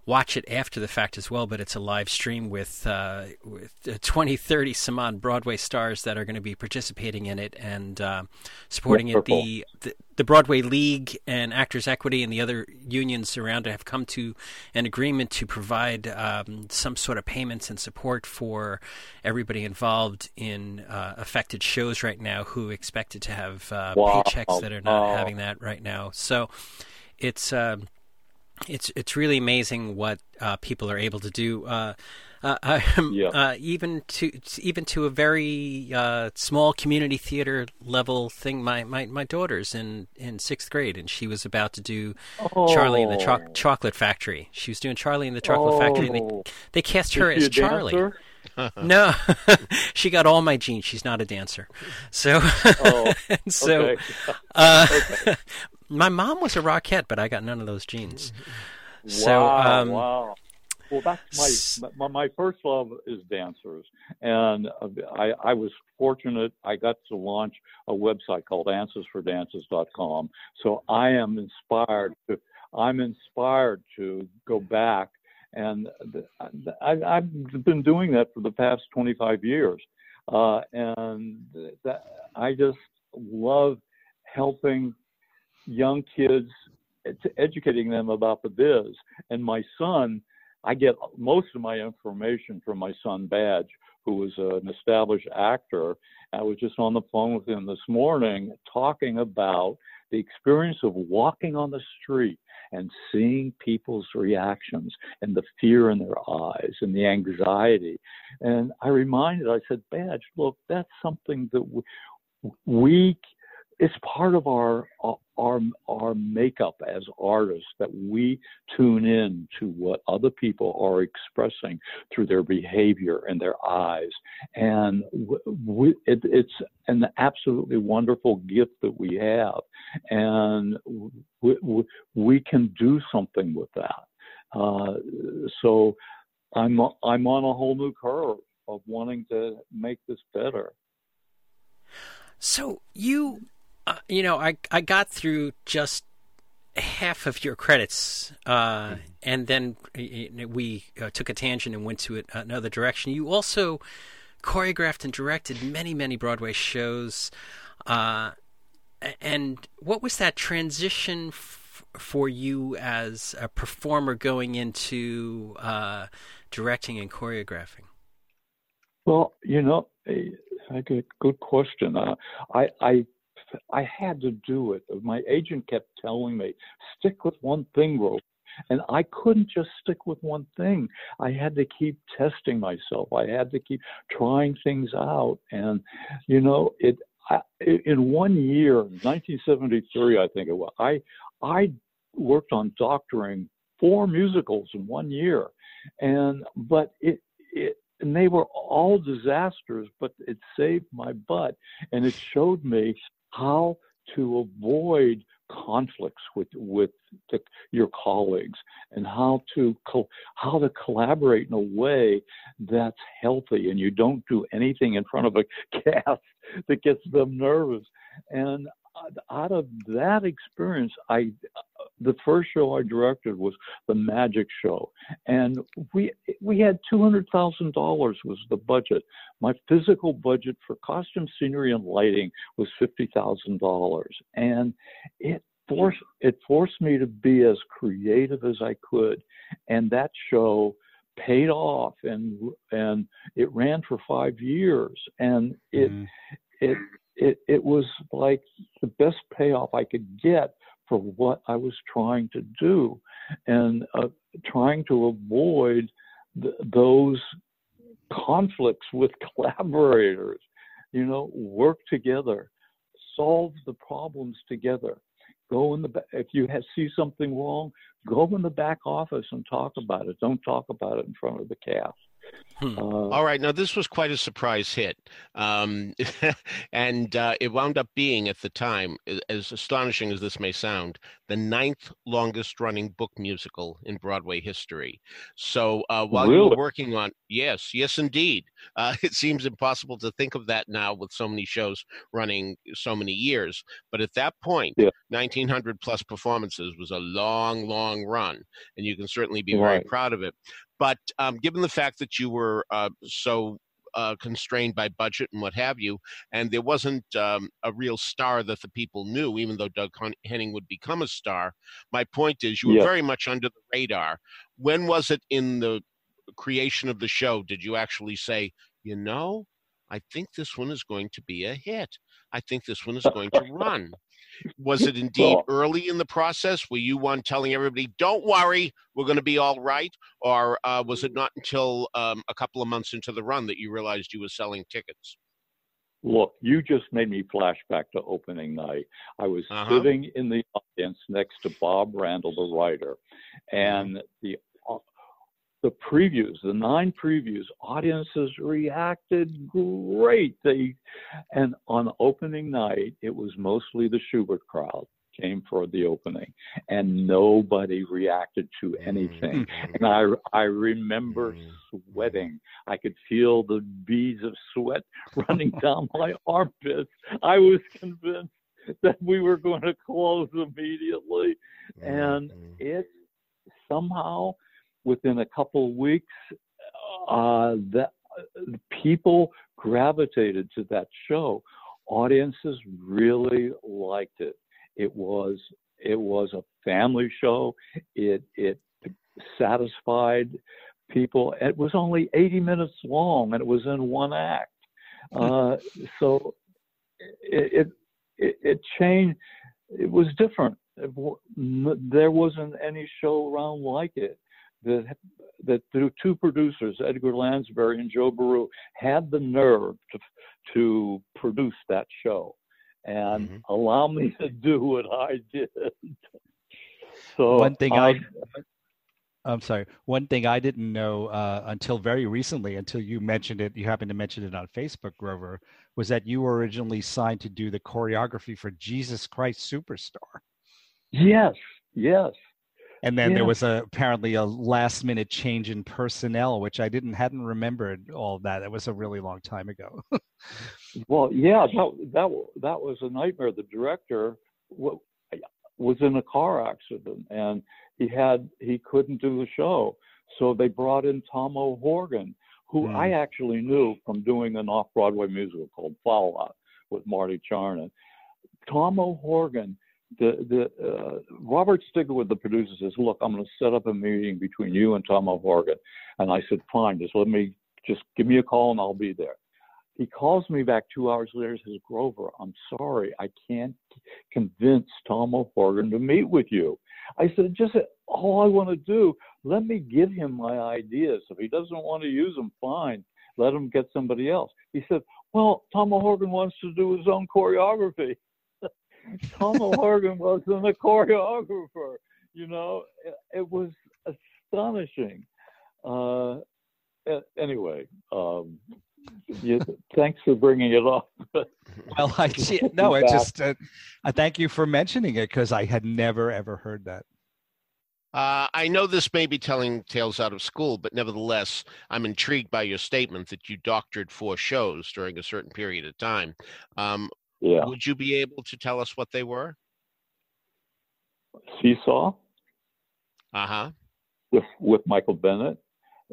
watch it after the fact as well, but it's a live stream with uh, with uh, 20, 30 some odd Broadway stars that are going to be participating in it and uh, supporting it. The, the, the Broadway League and Actors Equity and the other unions around it have come to an agreement to provide um, some sort of payments and support for everybody involved in uh, affected shows right now who expected to have uh, wow. paychecks that are not having that right now. So it's. Um, it's it's really amazing what uh, people are able to do. Uh, uh, yeah. Uh, even to even to a very uh, small community theater level thing. My, my, my daughter's in, in sixth grade, and she was about to do oh. Charlie in the Cho- Chocolate Factory. She was doing Charlie in the Chocolate oh. Factory, and they they cast her Is as Charlie. no, she got all my genes. She's not a dancer, so oh, so. Okay. Uh, okay. My mom was a rockette, but I got none of those genes. Wow, So, um, wow. Well, that's my, my my first love is dancers, and I I was fortunate. I got to launch a website called AnswersForDancers.com. So I am inspired to I'm inspired to go back, and I, I've been doing that for the past 25 years, uh, and that, I just love helping young kids educating them about the biz. And my son, I get most of my information from my son Badge, who is an established actor. I was just on the phone with him this morning talking about the experience of walking on the street and seeing people's reactions and the fear in their eyes and the anxiety. And I reminded, I said, Badge, look, that's something that we, we it's part of our uh, our our makeup as artists that we tune in to what other people are expressing through their behavior and their eyes. And we, it, it's an absolutely wonderful gift that we have. And we, we can do something with that. Uh, so i'm i'm on a whole new curve of wanting to make this better. So you uh, you know, I I got through just half of your credits, uh, and then we uh, took a tangent and went to another direction. You also choreographed and directed many many Broadway shows. Uh, and what was that transition f- for you as a performer going into uh, directing and choreographing? Well, you know, a good, good question. Uh, I, I I had to do it. My agent kept telling me, stick with one thing, Rope. And I couldn't just stick with one thing. I had to keep testing myself. I had to keep trying things out. And, you know, it, I, in one year, 1973, I think it was, I, I worked on doctoring four musicals in one year. And, but it, it, and they were all disasters, but it saved my butt and it showed me how to avoid conflicts with with the, your colleagues and how to co- how to collaborate in a way that's healthy and you don't do anything in front of a cast that gets them nervous. And out of that experience i the first show I directed was the Magic Show, and we we had two hundred thousand dollars was the budget. My physical budget for costume, scenery, and lighting was fifty thousand dollars, and it forced it forced me to be as creative as I could, and that show paid off, and and it ran for five years, and it mm. it it it was like the best payoff I could get for what I was trying to do and uh, trying to avoid th- those conflicts with collaborators. You know, work together, solve the problems together. Go in the ba- if you have, see something wrong, go in the back office and talk about it. Don't talk about it in front of the cast. Hmm. Uh, All right. Now, this was quite a surprise hit. Um, and uh, it wound up being, at the time, as astonishing as this may sound, the ninth longest running book musical in Broadway history. So uh, while really? you were working on, yes, yes, indeed. Uh, it seems impossible to think of that now with so many shows running so many years. But at that point, yeah. 1900 plus performances was a long, long run. And you can certainly be right. very proud of it. But um, given the fact that you were uh, so uh, constrained by budget and what have you, and there wasn't um, a real star that the people knew, even though Doug Henning would become a star. My point is, you were yeah. very much under the radar. When was it in the creation of the show? Did you actually say, you know, I think this one is going to be a hit? I think this one is going to run. Was it indeed early in the process? Were you one telling everybody, "Don't worry, we're going to be all right," or uh, was it not until um, a couple of months into the run that you realized you were selling tickets? Look, you just made me flash back to opening night. I was uh-huh. sitting in the audience next to Bob Randall, the writer, and the the previews, the nine previews, audiences reacted great. They and on opening night, it was mostly the Shubert crowd came for the opening, and nobody reacted to anything. Mm-hmm. and I I remember mm-hmm. sweating. I could feel the beads of sweat running down my armpits. I was convinced that we were going to close immediately, and mm-hmm. it somehow within a couple of weeks, uh, that people gravitated to that show. Audiences really liked it. It was it was a family show. It it satisfied people. It was only 80 minutes long, and it was in one act. Uh, so it, it it changed. It was different. There wasn't any show around like it that that the two producers, Edgar Lansbury and Joe Beruh, had the nerve to to produce that show and mm-hmm. allow me to do what I did. So one thing I, I I'm sorry. One thing I didn't know uh, until very recently, until you mentioned it, you happened to mention it on Facebook, Grover, was that you were originally signed to do the choreography for Jesus Christ Superstar. Yes, yes and then yeah. there was a, apparently a last minute change in personnel which i didn't hadn't remembered all that. That was a really long time ago. Well yeah that, that that was a nightmare. The director was in a car accident and he had he couldn't do the show. So they brought in tom o'horgan who mm. i actually knew from doing an off-broadway musical called fallout with marty charnin tom o'horgan the the uh, Robert the producer, says, "Look, I'm going to set up a meeting between you and Tom O'Horgan." And I said, "Fine, just let me just give me a call and I'll be there." He calls me back two hours later. Says, "Grover, I'm sorry, I can't convince Tom O'Horgan to meet with you." I said, "Just all I want to do, let me give him my ideas. If he doesn't want to use them, fine. Let him get somebody else." He said, "Well, Tom O'Horgan wants to do his own choreography." Tom O'Horgan wasn't a choreographer. You know, it, it was astonishing. Uh, anyway, um, you, thanks for bringing it up. well, I no, I just uh, I thank you for mentioning it because I had never ever heard that. Uh, I know this may be telling tales out of school, but nevertheless, I'm intrigued by your statement that you doctored four shows during a certain period of time. Um, yeah. Would you be able to tell us what they were? Seesaw. Uh huh. With with Michael Bennett,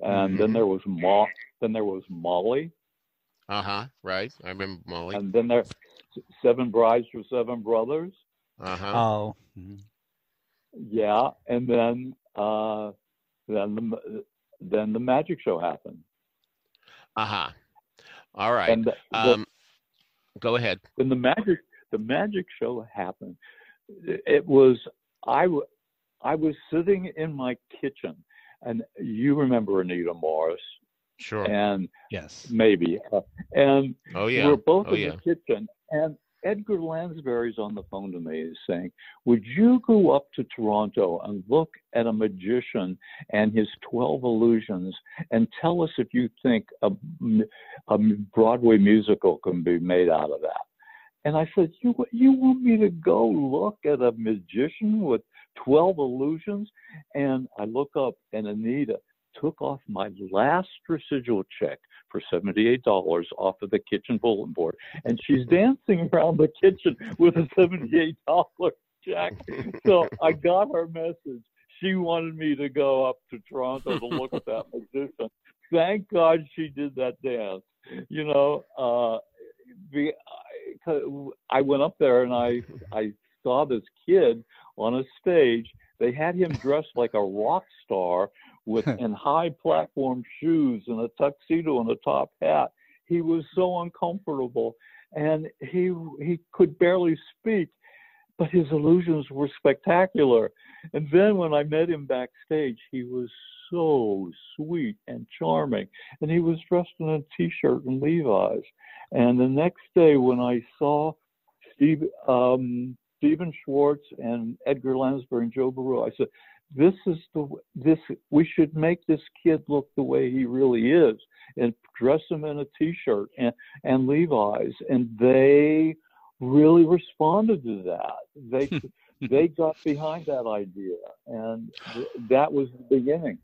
and mm-hmm. then there was Mo- Then there was Molly. Uh huh. Right. I remember Molly. And then there, Seven Brides for Seven Brothers. Uh huh. Oh. Mm-hmm. Yeah, and then uh, then the then the magic show happened. Uh huh. All right. And the, um, Go ahead. When the magic the magic show happened, it was I I was sitting in my kitchen, and you remember Anita Morris. Sure. And yes, maybe. Uh, and oh yeah, we're both oh, in yeah. the kitchen, and Edgar Lansbury's on the phone to me, saying, "Would you go up to Toronto and look at a magician and his twelve illusions, and tell us if you think a, a Broadway musical can be made out of that?" And I said, "You you want me to go look at a magician with 12 illusions?" And I look up, and Anita took off my last residual check for $78 off of the kitchen bulletin board. And she's dancing around the kitchen with a $78 check. So I got her message. She wanted me to go up to Toronto to look at that musician. Thank God she did that dance. You know, uh, the, I went up there and I I saw this kid on a stage. They had him dressed like a rock star with in high platform shoes and a tuxedo and a top hat. He was so uncomfortable and he he could barely speak, but his illusions were spectacular. And then when I met him backstage, he was so sweet and charming. And he was dressed in a t-shirt and Levi's. And the next day when I saw Steve um, Stephen Schwartz and Edgar Lansbury and Joe Beruh, I said, this is the this we should make this kid look the way he really is and dress him in a t-shirt and and Levi's. And they really responded to that. They they got behind that idea. And th- that was the beginning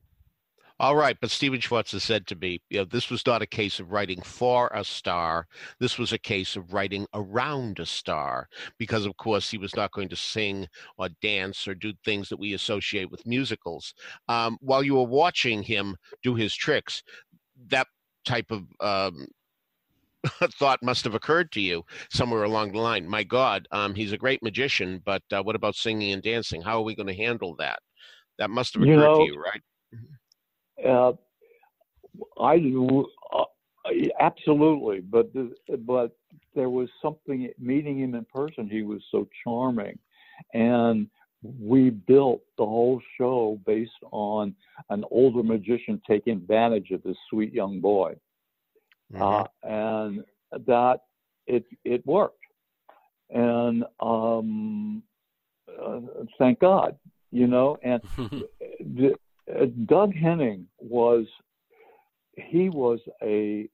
all right, but Stephen Schwartz has said to me, you know, this was not a case of writing for a star. This was a case of writing around a star, because of course he was not going to sing or dance or do things that we associate with musicals. Um, while you were watching him do his tricks, that type of um, thought must have occurred to you somewhere along the line. My God, um, he's a great magician, but uh, what about singing and dancing? How are we going to handle that? That must have occurred you know, to you, right? Uh, I uh, absolutely, but the, but there was something meeting him in person. He was so charming, and we built the whole show based on an older magician taking advantage of this sweet young boy, mm-hmm. uh, and that it it worked, and um, uh, thank God, you know, and the, uh, Doug Henning was he was a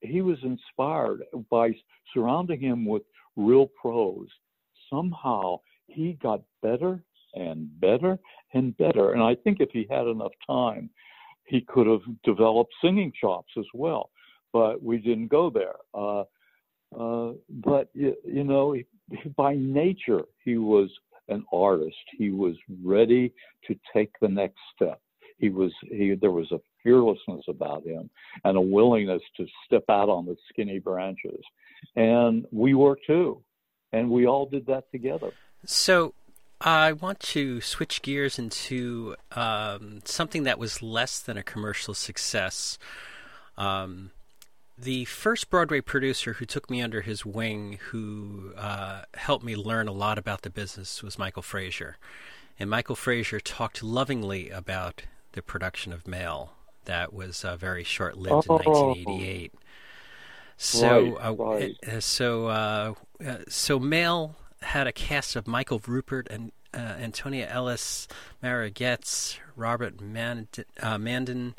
he was inspired by surrounding him with real pros. Somehow he got better and better and better. And I think if he had enough time, he could have developed singing chops as well. But we didn't go there. Uh, uh, but you, you know, by nature, he was an artist. He was ready to take the next step. He was he there was a fearlessness about him and a willingness to step out on the skinny branches. And we were too. And we all did that together. So I want to switch gears into um, something that was less than a commercial success. Um, the first Broadway producer who took me under his wing, who uh, helped me learn a lot about the business, was Michael Frazier. And Michael Frazier talked lovingly about the production of Mail that was uh, very short lived oh. in 1988. So, right, uh, right. Uh, so, uh, uh, so Mail had a cast of Michael Rupert and uh, Antonia Ellis, Mara Getz, Robert Mand- Mandan,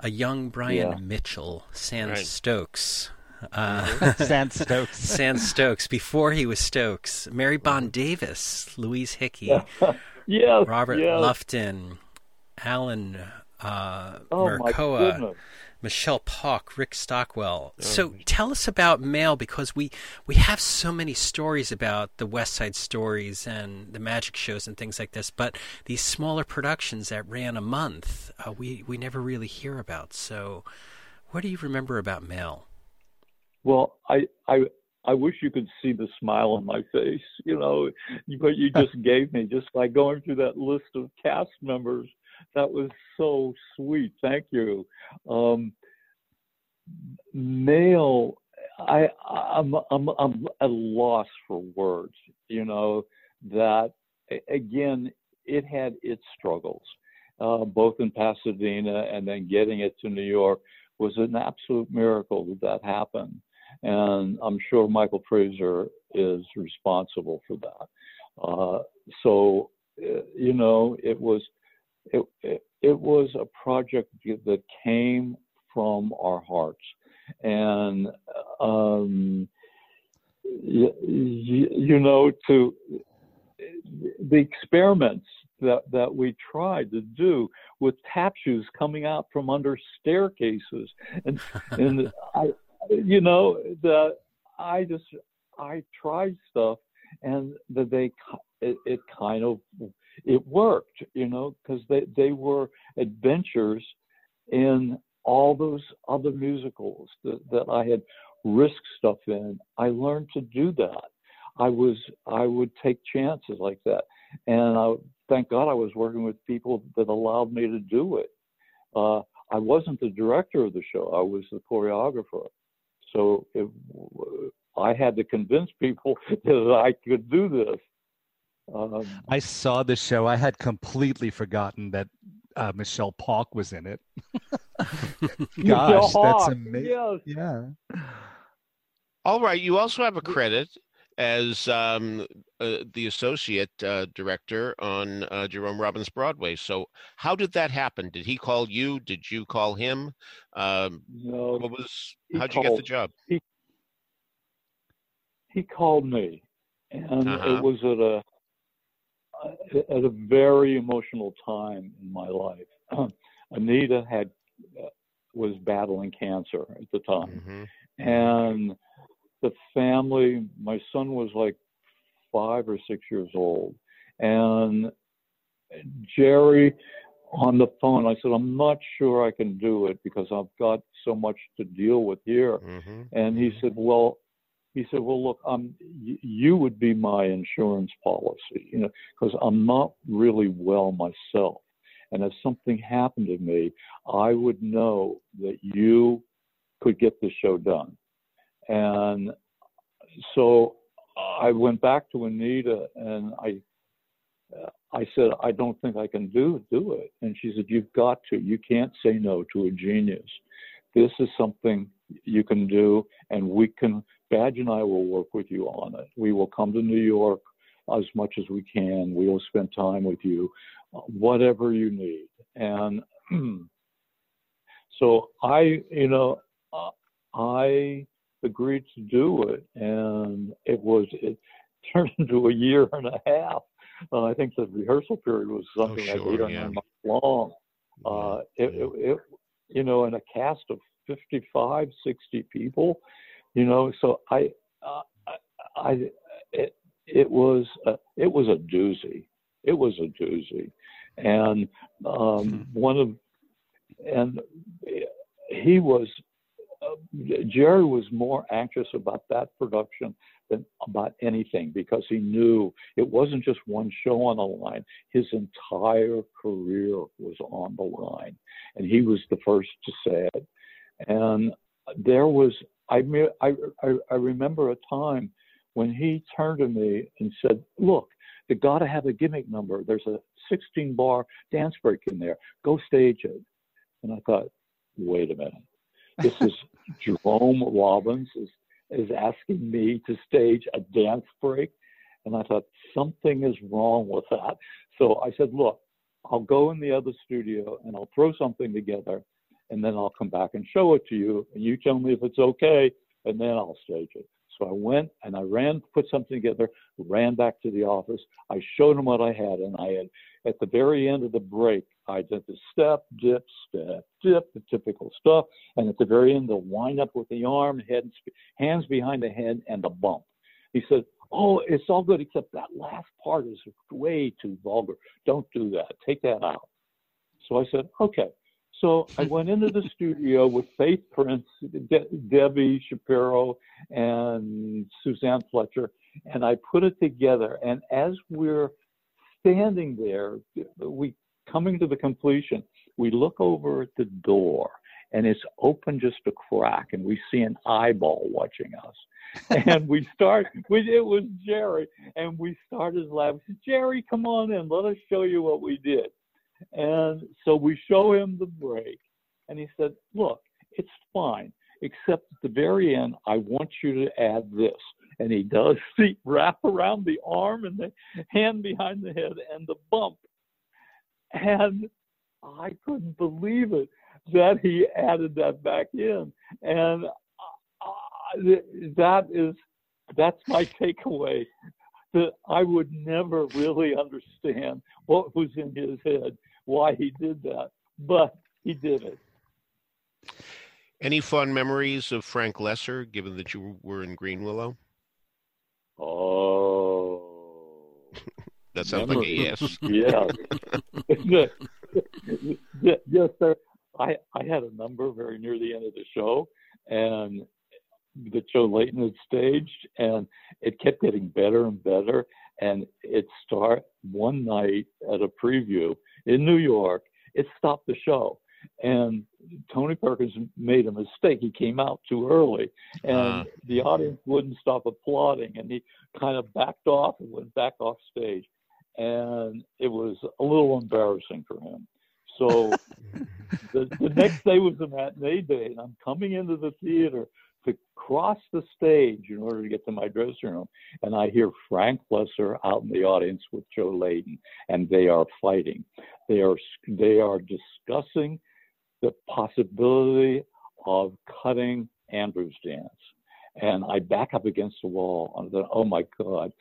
a young Brian yeah. Mitchell, San right. Stokes. Uh, San Stokes. San Stokes. Before he was Stokes, Mary Bond Davis, Louise Hickey, yes, Robert yes. Lufton, Alan uh, oh, Mercoa, Michelle Pawk, Rick Stockwell. Oh, so tell us about Mail because we we have so many stories about the West Side Stories and the magic shows and things like this, but these smaller productions that ran a month, uh, we we never really hear about. So, what do you remember about Mail? Well, I I I wish you could see the smile on my face, you know, what you just gave me, just by going through that list of cast members that was so sweet. Thank you. Um, Mail, I, I'm, I'm, I'm at a loss for words. You know that again, it had its struggles, uh, both in Pasadena and then getting it to New York was an absolute miracle that that happened. and I'm sure Michael Frazier is responsible for that. Uh, so, uh, you know, it was it, it, it was a project that came from our hearts, and um, you, you know, to the experiments that that we tried to do with tap shoes coming out from under staircases and and I you know the I just I tried stuff and that they it, it kind of it worked you know because they they were adventures in all those other musicals that, that I had risked stuff in I learned to do that I was I would take chances like that and I thank God I was working with people that allowed me to do it. Uh, I wasn't the director of the show; I was the choreographer. So it, I had to convince people that I could do this. Um, I saw the show. I had completely forgotten that uh, Michelle Pawk was in it. Gosh, that's amazing. Yes. Yeah. All right. You also have a credit as um, uh, the associate uh, director on uh, Jerome Robbins Broadway. So, how did that happen? Did he call you? Did you call him? Um, no. What was? How'd you get the job? He, he called me, and uh-huh. it was at a at a very emotional time in my life. Anita had uh, was battling cancer at the time, mm-hmm. and the family, my son was like five or six years old. And Jerry on the phone, I said, I'm not sure I can do it because I've got so much to deal with here. Mm-hmm. And he said, Well, he said, Well, look, I'm, you would be my insurance policy, you know, because I'm not really well myself. And if something happened to me, I would know that you could get the show done. And so I went back to Anita and I I said, I don't think I can do do it. And she said, You've got to. You can't say no to a genius. This is something you can do, and we can. Badge and I will work with you on it. We will come to New York as much as we can. We will spend time with you, whatever you need. And so I, you know, I agreed to do it, and it was it turned into a year and a half. Uh, I think the rehearsal period was oh, something oh, sure, like eight or yeah. nine months long. Uh, it, it, it, you know, in a cast of 55, 60 people, you know, so I, uh, I, I it, it was a, it was a doozy. It was a doozy, and um, hmm. one of and he was Jerry was more anxious about that production than about anything because he knew it wasn't just one show on the line. His entire career was on the line, and he was the first to say it. And there was, I, I, I remember a time when he turned to me and said, "Look, they got to have a gimmick number. There's a 16 bar dance break in there. Go stage it." And I thought, wait a minute this is Jerome Robbins is, is asking me to stage a dance break. And I thought something is wrong with that. So I said, look, I'll go in the other studio and I'll throw something together and then I'll come back and show it to you. And you tell me if it's okay, and then I'll stage it. So I went and I ran, put something together, ran back to the office. I showed him what I had, and I had at the very end of the break, I did the step, dip, step, dip, the typical stuff, and at the very end, the wind up with the arm, head, hands behind the head, and the bump. He said, "Oh, it's all good except that last part is way too vulgar. Don't do that. Take that out." So I said, "Okay." So I went into the studio with Faith Prince, De- Debbie Shapiro, and Susann Fletcher, and I put it together. And as we're standing there, we coming to the completion, we look over at the door and it's open just a crack and we see an eyeball watching us. and we start, we, it was Jerry, and we started laughing. Said, jerry, come on in, let us show you what we did. And so we show him the break, and he said, Look, it's fine. except at the very end, I want you to add this. And he does the wrap around the arm and the hand behind the head and the bump. And I couldn't believe it that he added that back in. And that is, that's my takeaway that I would never really understand what was in his head, why he did that, but he did it. Any fun memories of Frank Loesser, given that you were in Greenwillow? Oh, that sounds like a yes. yes, yes, sir. I I had a number very near the end of the show, and that Joe Layton had staged, and it kept getting better and better. And it start one night at a preview in New York. It stopped the show, and Tony Perkins made a mistake. He came out too early, and uh. the audience wouldn't stop applauding, and he kind of backed off and went back off stage, and it was a little embarrassing for him. So the, the next day was a matinee day, and I'm coming into the theater to cross the stage in order to get to my dressing room. And I hear Frank Loesser out in the audience with Joe Layton, and they are fighting. They are they are discussing the possibility of cutting Andrew's dance. And I back up against the wall. And then, oh my God,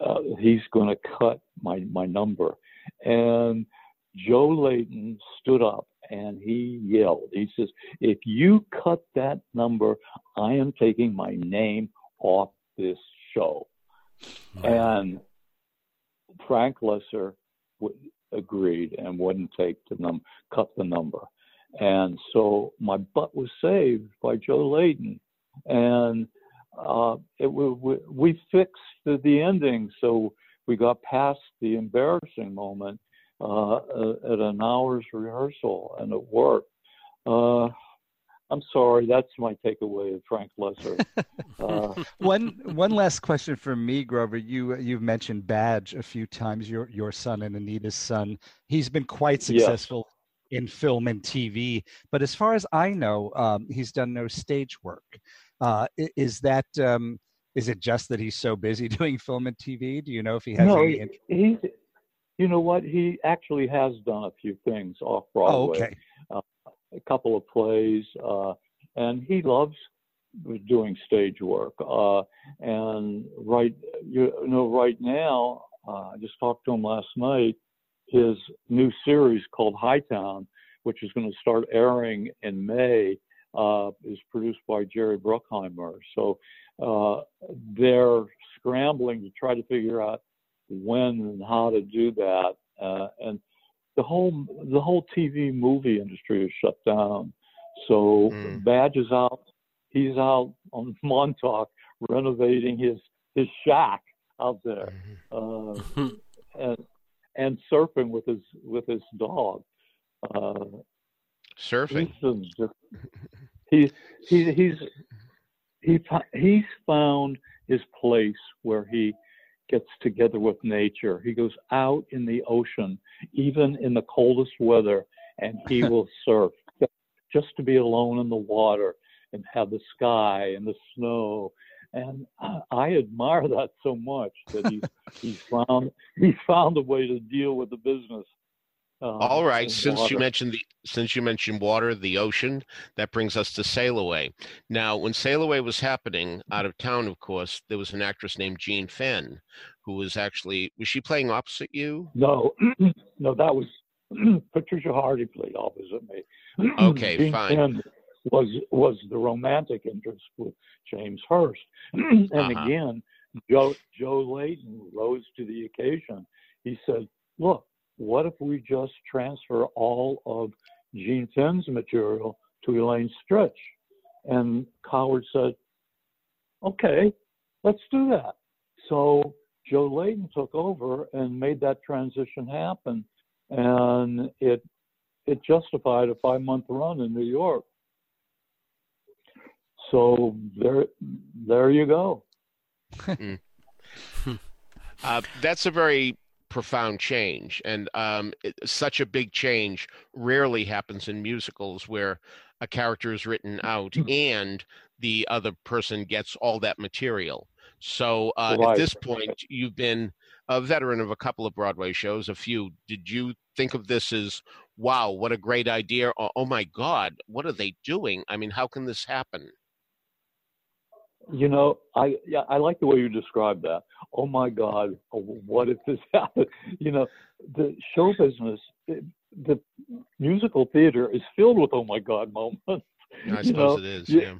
uh, he's going to cut my my number. And Joe Layton stood up and he yelled. He says, If you cut that number, I am taking my name off this show. And Frank Loesser w- agreed and wouldn't take the num cut the number. And so my butt was saved by Joe Layton. And uh, it, we, we fixed the, the ending, so we got past the embarrassing moment uh, at an hour's rehearsal, and it worked. Uh, I'm sorry, that's my takeaway of Frank Loesser. Uh, one one last question for me, Grover. You you've mentioned Badge a few times. Your your son and Anita's son. He's been quite successful yes. in film and TV, but as far as I know, um, he's done no stage work. Uh, is that um, is it just that he's so busy doing film and TV? Do you know if he has no, any? He, you know what? He actually has done a few things off Broadway. Oh, okay. Uh, a couple of plays, uh, and he loves doing stage work. Uh, and right, you know, right now, uh, I just talked to him last night. His new series called Hightown, which is going to start airing in May, uh, is produced by Jerry Bruckheimer. So uh, they're scrambling to try to figure out when and how to do that. Uh, and the whole the whole TV movie industry is shut down. So mm. Badge is out. He's out on Montauk renovating his his shack out there, mm-hmm. uh, and and surfing with his with his dog. Uh, surfing. He's just, he, he he's he he's found his place where he gets together with nature. He goes out in the ocean, even in the coldest weather, and he will surf just to be alone in the water and have the sky and the snow. And I admire that so much that he's he's found he's found a way to deal with the business uh, All right. Since water. you mentioned the since you mentioned water, the ocean, that brings us to Sail Away. Now, when Sail Away was happening out of town, of course, there was an actress named Jean Fenn, who was actually was she playing opposite you? No, no, that was Patricia Harty played opposite me. Okay, Jean fine. Fenn was was the romantic interest with James Hurst, and uh-huh. again, Joe Joe Layton rose to the occasion. He said, "Look." What if we just transfer all of Jean Fenn's material to Elaine Stritch? And Coward said, okay, let's do that. So Joe Layton took over and made that transition happen. And it it justified a five month run in New York. So there there you go. Hmm. uh, that's a very profound change. And um, it, such a big change rarely happens in musicals where a character is written out mm-hmm. and the other person gets all that material. So uh, at this point, you've been a veteran of a couple of Broadway shows, a few. Did you think of this as, wow, what a great idea? Or, oh my God, what are they doing? I mean, how can this happen? You know, I yeah, I like the way you describe that. Oh my God, what if this happened? You know, the show business, the musical theater is filled with oh my God moments. I suppose know? it is. Yeah.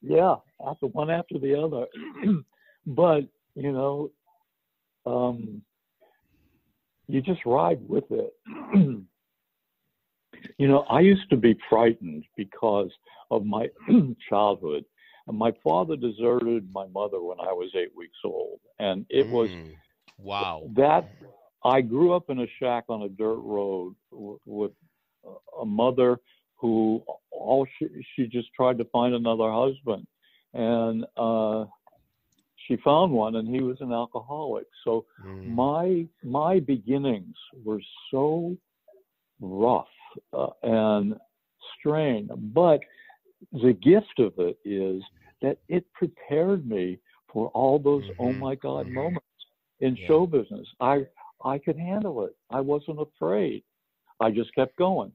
yeah, after one after the other. but you know, um, you just ride with it. you know, I used to be frightened because of my childhood. My father deserted my mother when I was eight weeks old, and it was mm, wow that I grew up in a shack on a dirt road with a mother who all she, she just tried to find another husband, and uh, she found one and he was an alcoholic. So mm. my my beginnings were so rough uh, and strained, but the gift of it is that it prepared me for all those oh mm-hmm. oh my god mm-hmm. moments in yeah. show business. I I could handle it. I wasn't afraid. I just kept going.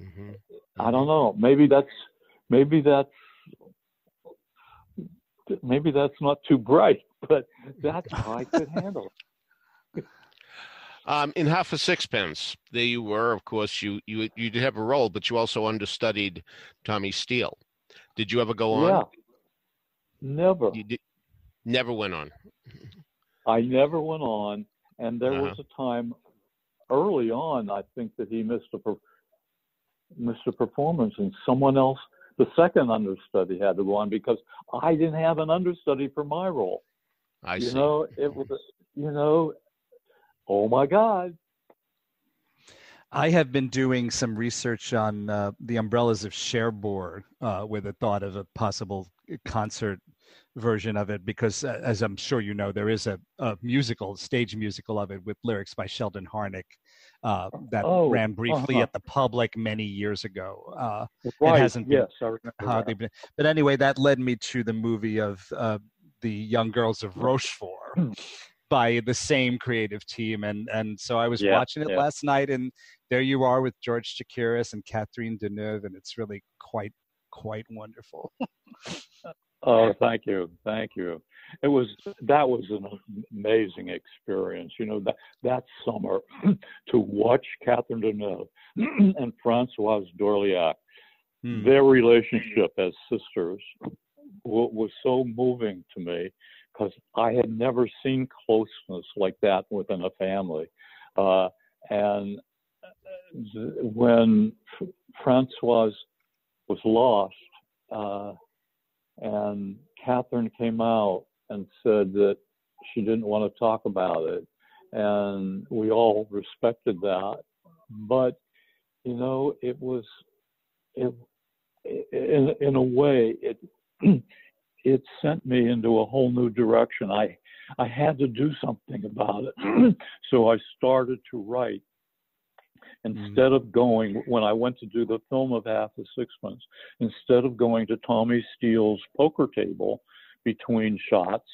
Mm-hmm. I don't know. Maybe that's maybe that's maybe that's not too bright, but that's how I could handle it. Um, in half a sixpence, there you were. Of course, you you you did have a role, but you also understudied Tommy Steele. Did you ever go on? Yeah, never. You did, never went on. I never went on, and there uh-huh. was a time early on. I think that he missed a missed a performance, and someone else the second understudy had to go on because I didn't have an understudy for my role. I you see. know, it was, you know, oh my God. I have been doing some research on uh, the umbrellas of Cherbourg uh, with a thought of a possible concert version of it because, uh, as I'm sure you know, there is a, a, musical, stage musical of it with lyrics by Sheldon Harnick uh, that oh, ran briefly uh-huh. at the public many years ago. Uh, right. It hasn't yes, been, remember been, but anyway, that led me to the movie of uh, the Young Girls of Rochefort. By the same creative team and and so I was yeah, watching it yeah. last night and there you are with George Chakiris and Catherine Deneuve and it's really quite quite wonderful. oh, thank you, thank you it was that was an amazing experience. You know that that summer to watch Catherine Deneuve and Francoise Dorléac, hmm. their relationship as sisters was so moving to me because I had never seen closeness like that within a family. Uh, and when Francoise was lost, uh, and Catherine came out and said that she didn't want to talk about it. And we all respected that. But, you know, it was, it, in, in a way, it, it sent me into a whole new direction. I, I had to do something about it. so I started to write instead of going when I went to do the film of Half a Sixpence, instead of going to Tommy Steele's poker table between shots,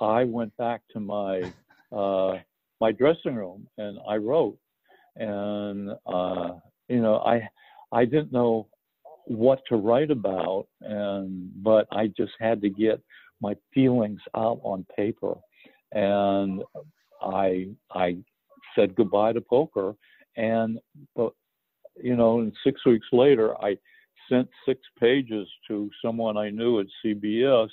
I went back to my uh, my dressing room and I wrote. And uh, you know, I I didn't know what to write about, and but I just had to get my feelings out on paper. And I I said goodbye to poker, and but you know, and six weeks later, I sent six pages to someone I knew at CBS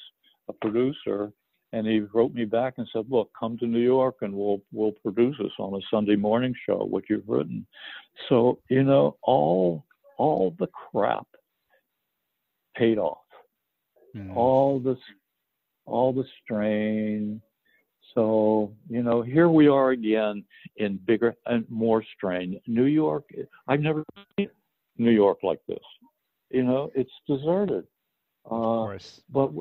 a producer, and he wrote me back and said, "Look, come to New York, and we'll we'll produce this on a Sunday morning show. What you've written." So you know, all all the crap paid off. Mm. All this, all the strain. So you know, here we are again in bigger and more strain. New York, I've never seen New York like this. You know, it's deserted. Uh, but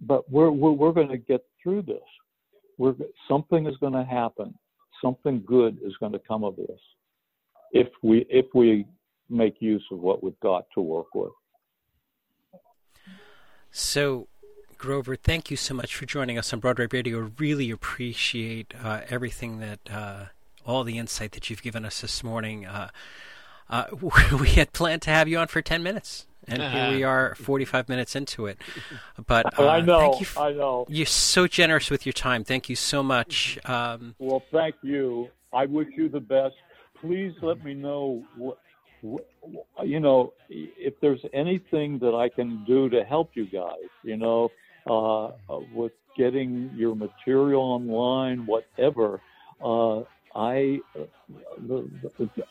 but we're we're, we're going to get through this. We're something is going to happen. Something good is going to come of this if we if we make use of what we've got to work with. So, Grover, thank you so much for joining us on Broadway Radio. Really appreciate uh, everything that, uh, all the insight that you've given us this morning. Uh, uh we had planned to have you on for 10 minutes. And uh-huh. here we are, 45 minutes into it. But I uh, know, f- I know. You're so generous with your time. Thank you so much. Um, well, thank you. I wish you the best. Please let me know what, you know, if there's anything that I can do to help you guys, you know, uh, with getting your material online, whatever, uh, I, uh,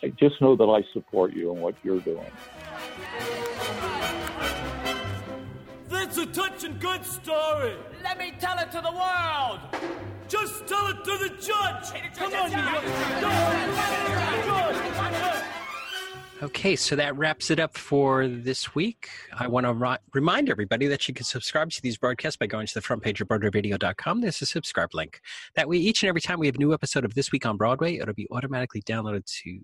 I just know that I support you and what you're doing. That's a touching good story. Let me tell it to the world. Just tell it to the judge. Hey, the judge Come on, you Okay, so that wraps it up for this week. I want to ri- remind everybody that you can subscribe to these broadcasts by going to the front page of BroadwayRadio.com. There's a subscribe link. That way, each and every time we have a new episode of This Week on Broadway, it'll be automatically downloaded to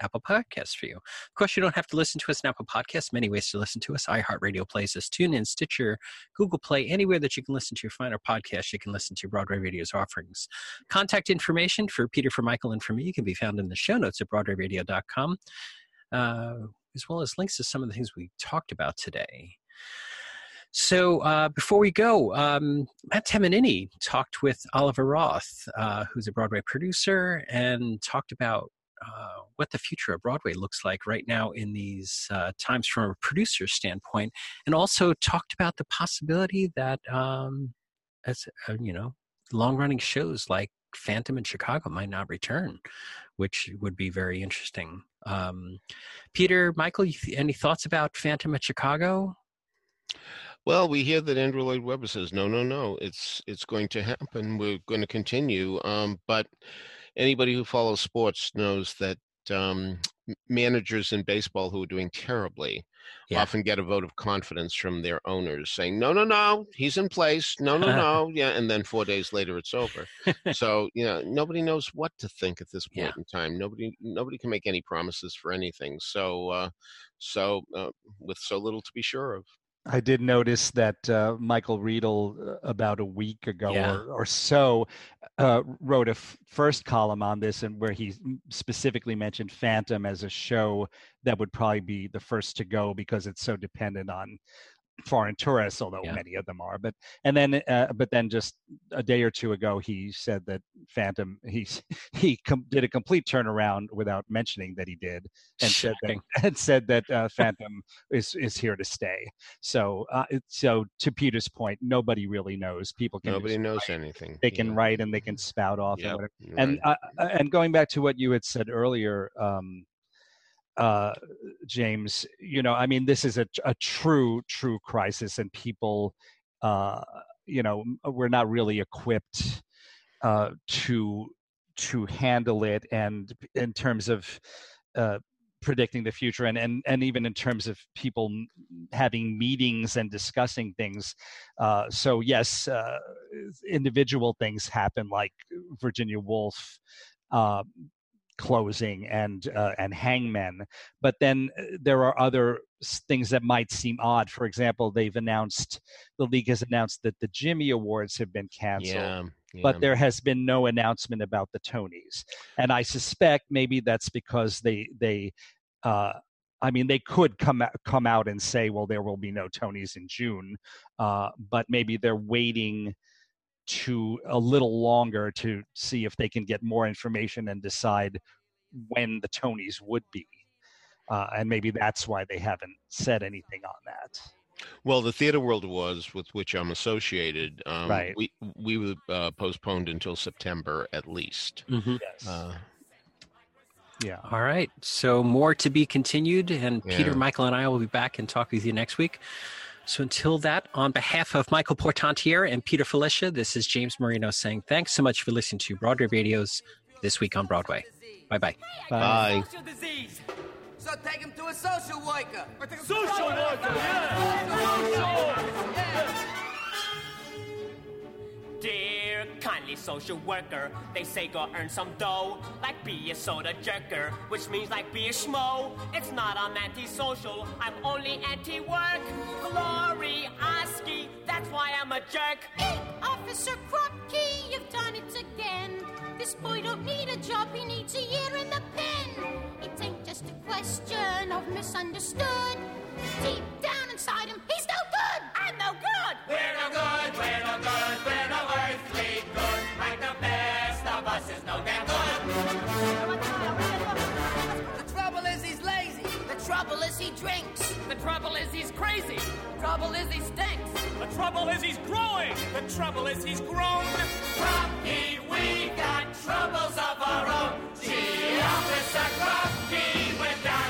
Apple Podcasts for you. Of course, you don't have to listen to us in Apple Podcasts. Many ways to listen to us. iHeartRadio plays us. TuneIn, Stitcher, Google Play, anywhere that you can listen to your finer podcast, you can listen to Broadway Radio's offerings. Contact information for Peter, for Michael, and for me can be found in the show notes at BroadwayRadio.com uh, as well as links to some of the things we talked about today. So uh, before we go, um, Matt Tamanini talked with Oliver Roth, uh, who's a Broadway producer, and talked about uh, what the future of Broadway looks like right now in these uh, times from a producer's standpoint, and also talked about the possibility that, um, as uh, you know, long-running shows like Phantom in Chicago might not return, which would be very interesting. Um, Peter, Michael, any thoughts about Phantom at Chicago? Well, we hear that Andrew Lloyd Webber says, "No, no, no, it's it's going to happen. We're going to continue." Um, but anybody who follows sports knows that um, managers in baseball who are doing terribly yeah. often get a vote of confidence from their owners saying, no, no, no, he's in place. No, no, no. yeah. And then four days later, it's over. so, you know, nobody knows what to think at this point yeah. in time. Nobody, nobody can make any promises for anything. So, uh, so uh, with so little to be sure of. I did notice that uh, Michael Riedel, uh, about a week ago yeah. or, or, so, uh, wrote a f- first column on this, and where he specifically mentioned Phantom as a show that would probably be the first to go because it's so dependent on foreign tourists, although yeah. many of them are. But and then, uh, but then just a day or two ago, he said that Phantom he he com- did a complete turnaround without mentioning that he did, and said that and said that uh, Phantom is is here to stay. So uh, so to Peter's point, nobody really knows. People can nobody knows write. anything. They can yeah. write and they can spout off yep. and whatever. Right. And and going back to what you had said earlier. Um, uh, James, you know, I mean, this is a, a true, true crisis, and people, uh, you know, we're not really equipped uh, to to handle it, and in terms of uh, predicting the future, and and and even in terms of people having meetings and discussing things. Uh, so yes, uh, individual things happen, like Virginia Woolf. Uh, closing and uh, and hangmen but then uh, there are other things that might seem odd for example they've announced the league has announced that the jimmy awards have been canceled yeah, yeah. but there has been no announcement about the tonys and i suspect maybe that's because they they uh, I mean, they could come come out and say, "Well, there will be no Tonys in June," uh, but maybe they're waiting to a little longer to see if they can get more information and decide when the Tonys would be. Uh, and maybe that's why they haven't said anything on that. Well, the Theater World was with which I'm associated, um, right. we we were uh, postponed until September at least. Mm-hmm. Yes. Uh, yeah. All right. So more to be continued, and yeah. Peter, Michael, and I will be back and talk with you next week. So until that, on behalf of Michael Portantiere and Peter Filichia, this is James Marino saying thanks so much for listening to Broadway Radio's This Week on Broadway. Bye-bye. Bye. Bye. So take him to a social worker. Social worker, yeah. Dear anti-social worker. They say go earn some dough, like be a soda jerker, which means like be a schmo. It's not I'm anti-social, I'm only anti-work. Glory, ASCII, that's why I'm a jerk. Hey, Officer Krupke, you've done it again. This boy don't need a job, he needs a year in the pen. It ain't just a question of misunderstood. Deep down inside him, he's no good. I'm no good. We're no good. We're no good. We're no earthly good. Like the best of us is no damn good. The trouble is he's lazy. The trouble is he drinks. The trouble is he's crazy. The trouble is he stinks. The trouble is he's growing. The trouble is he's grown. Krupke, we got troubles of our own. Gee, Officer Krupke, without.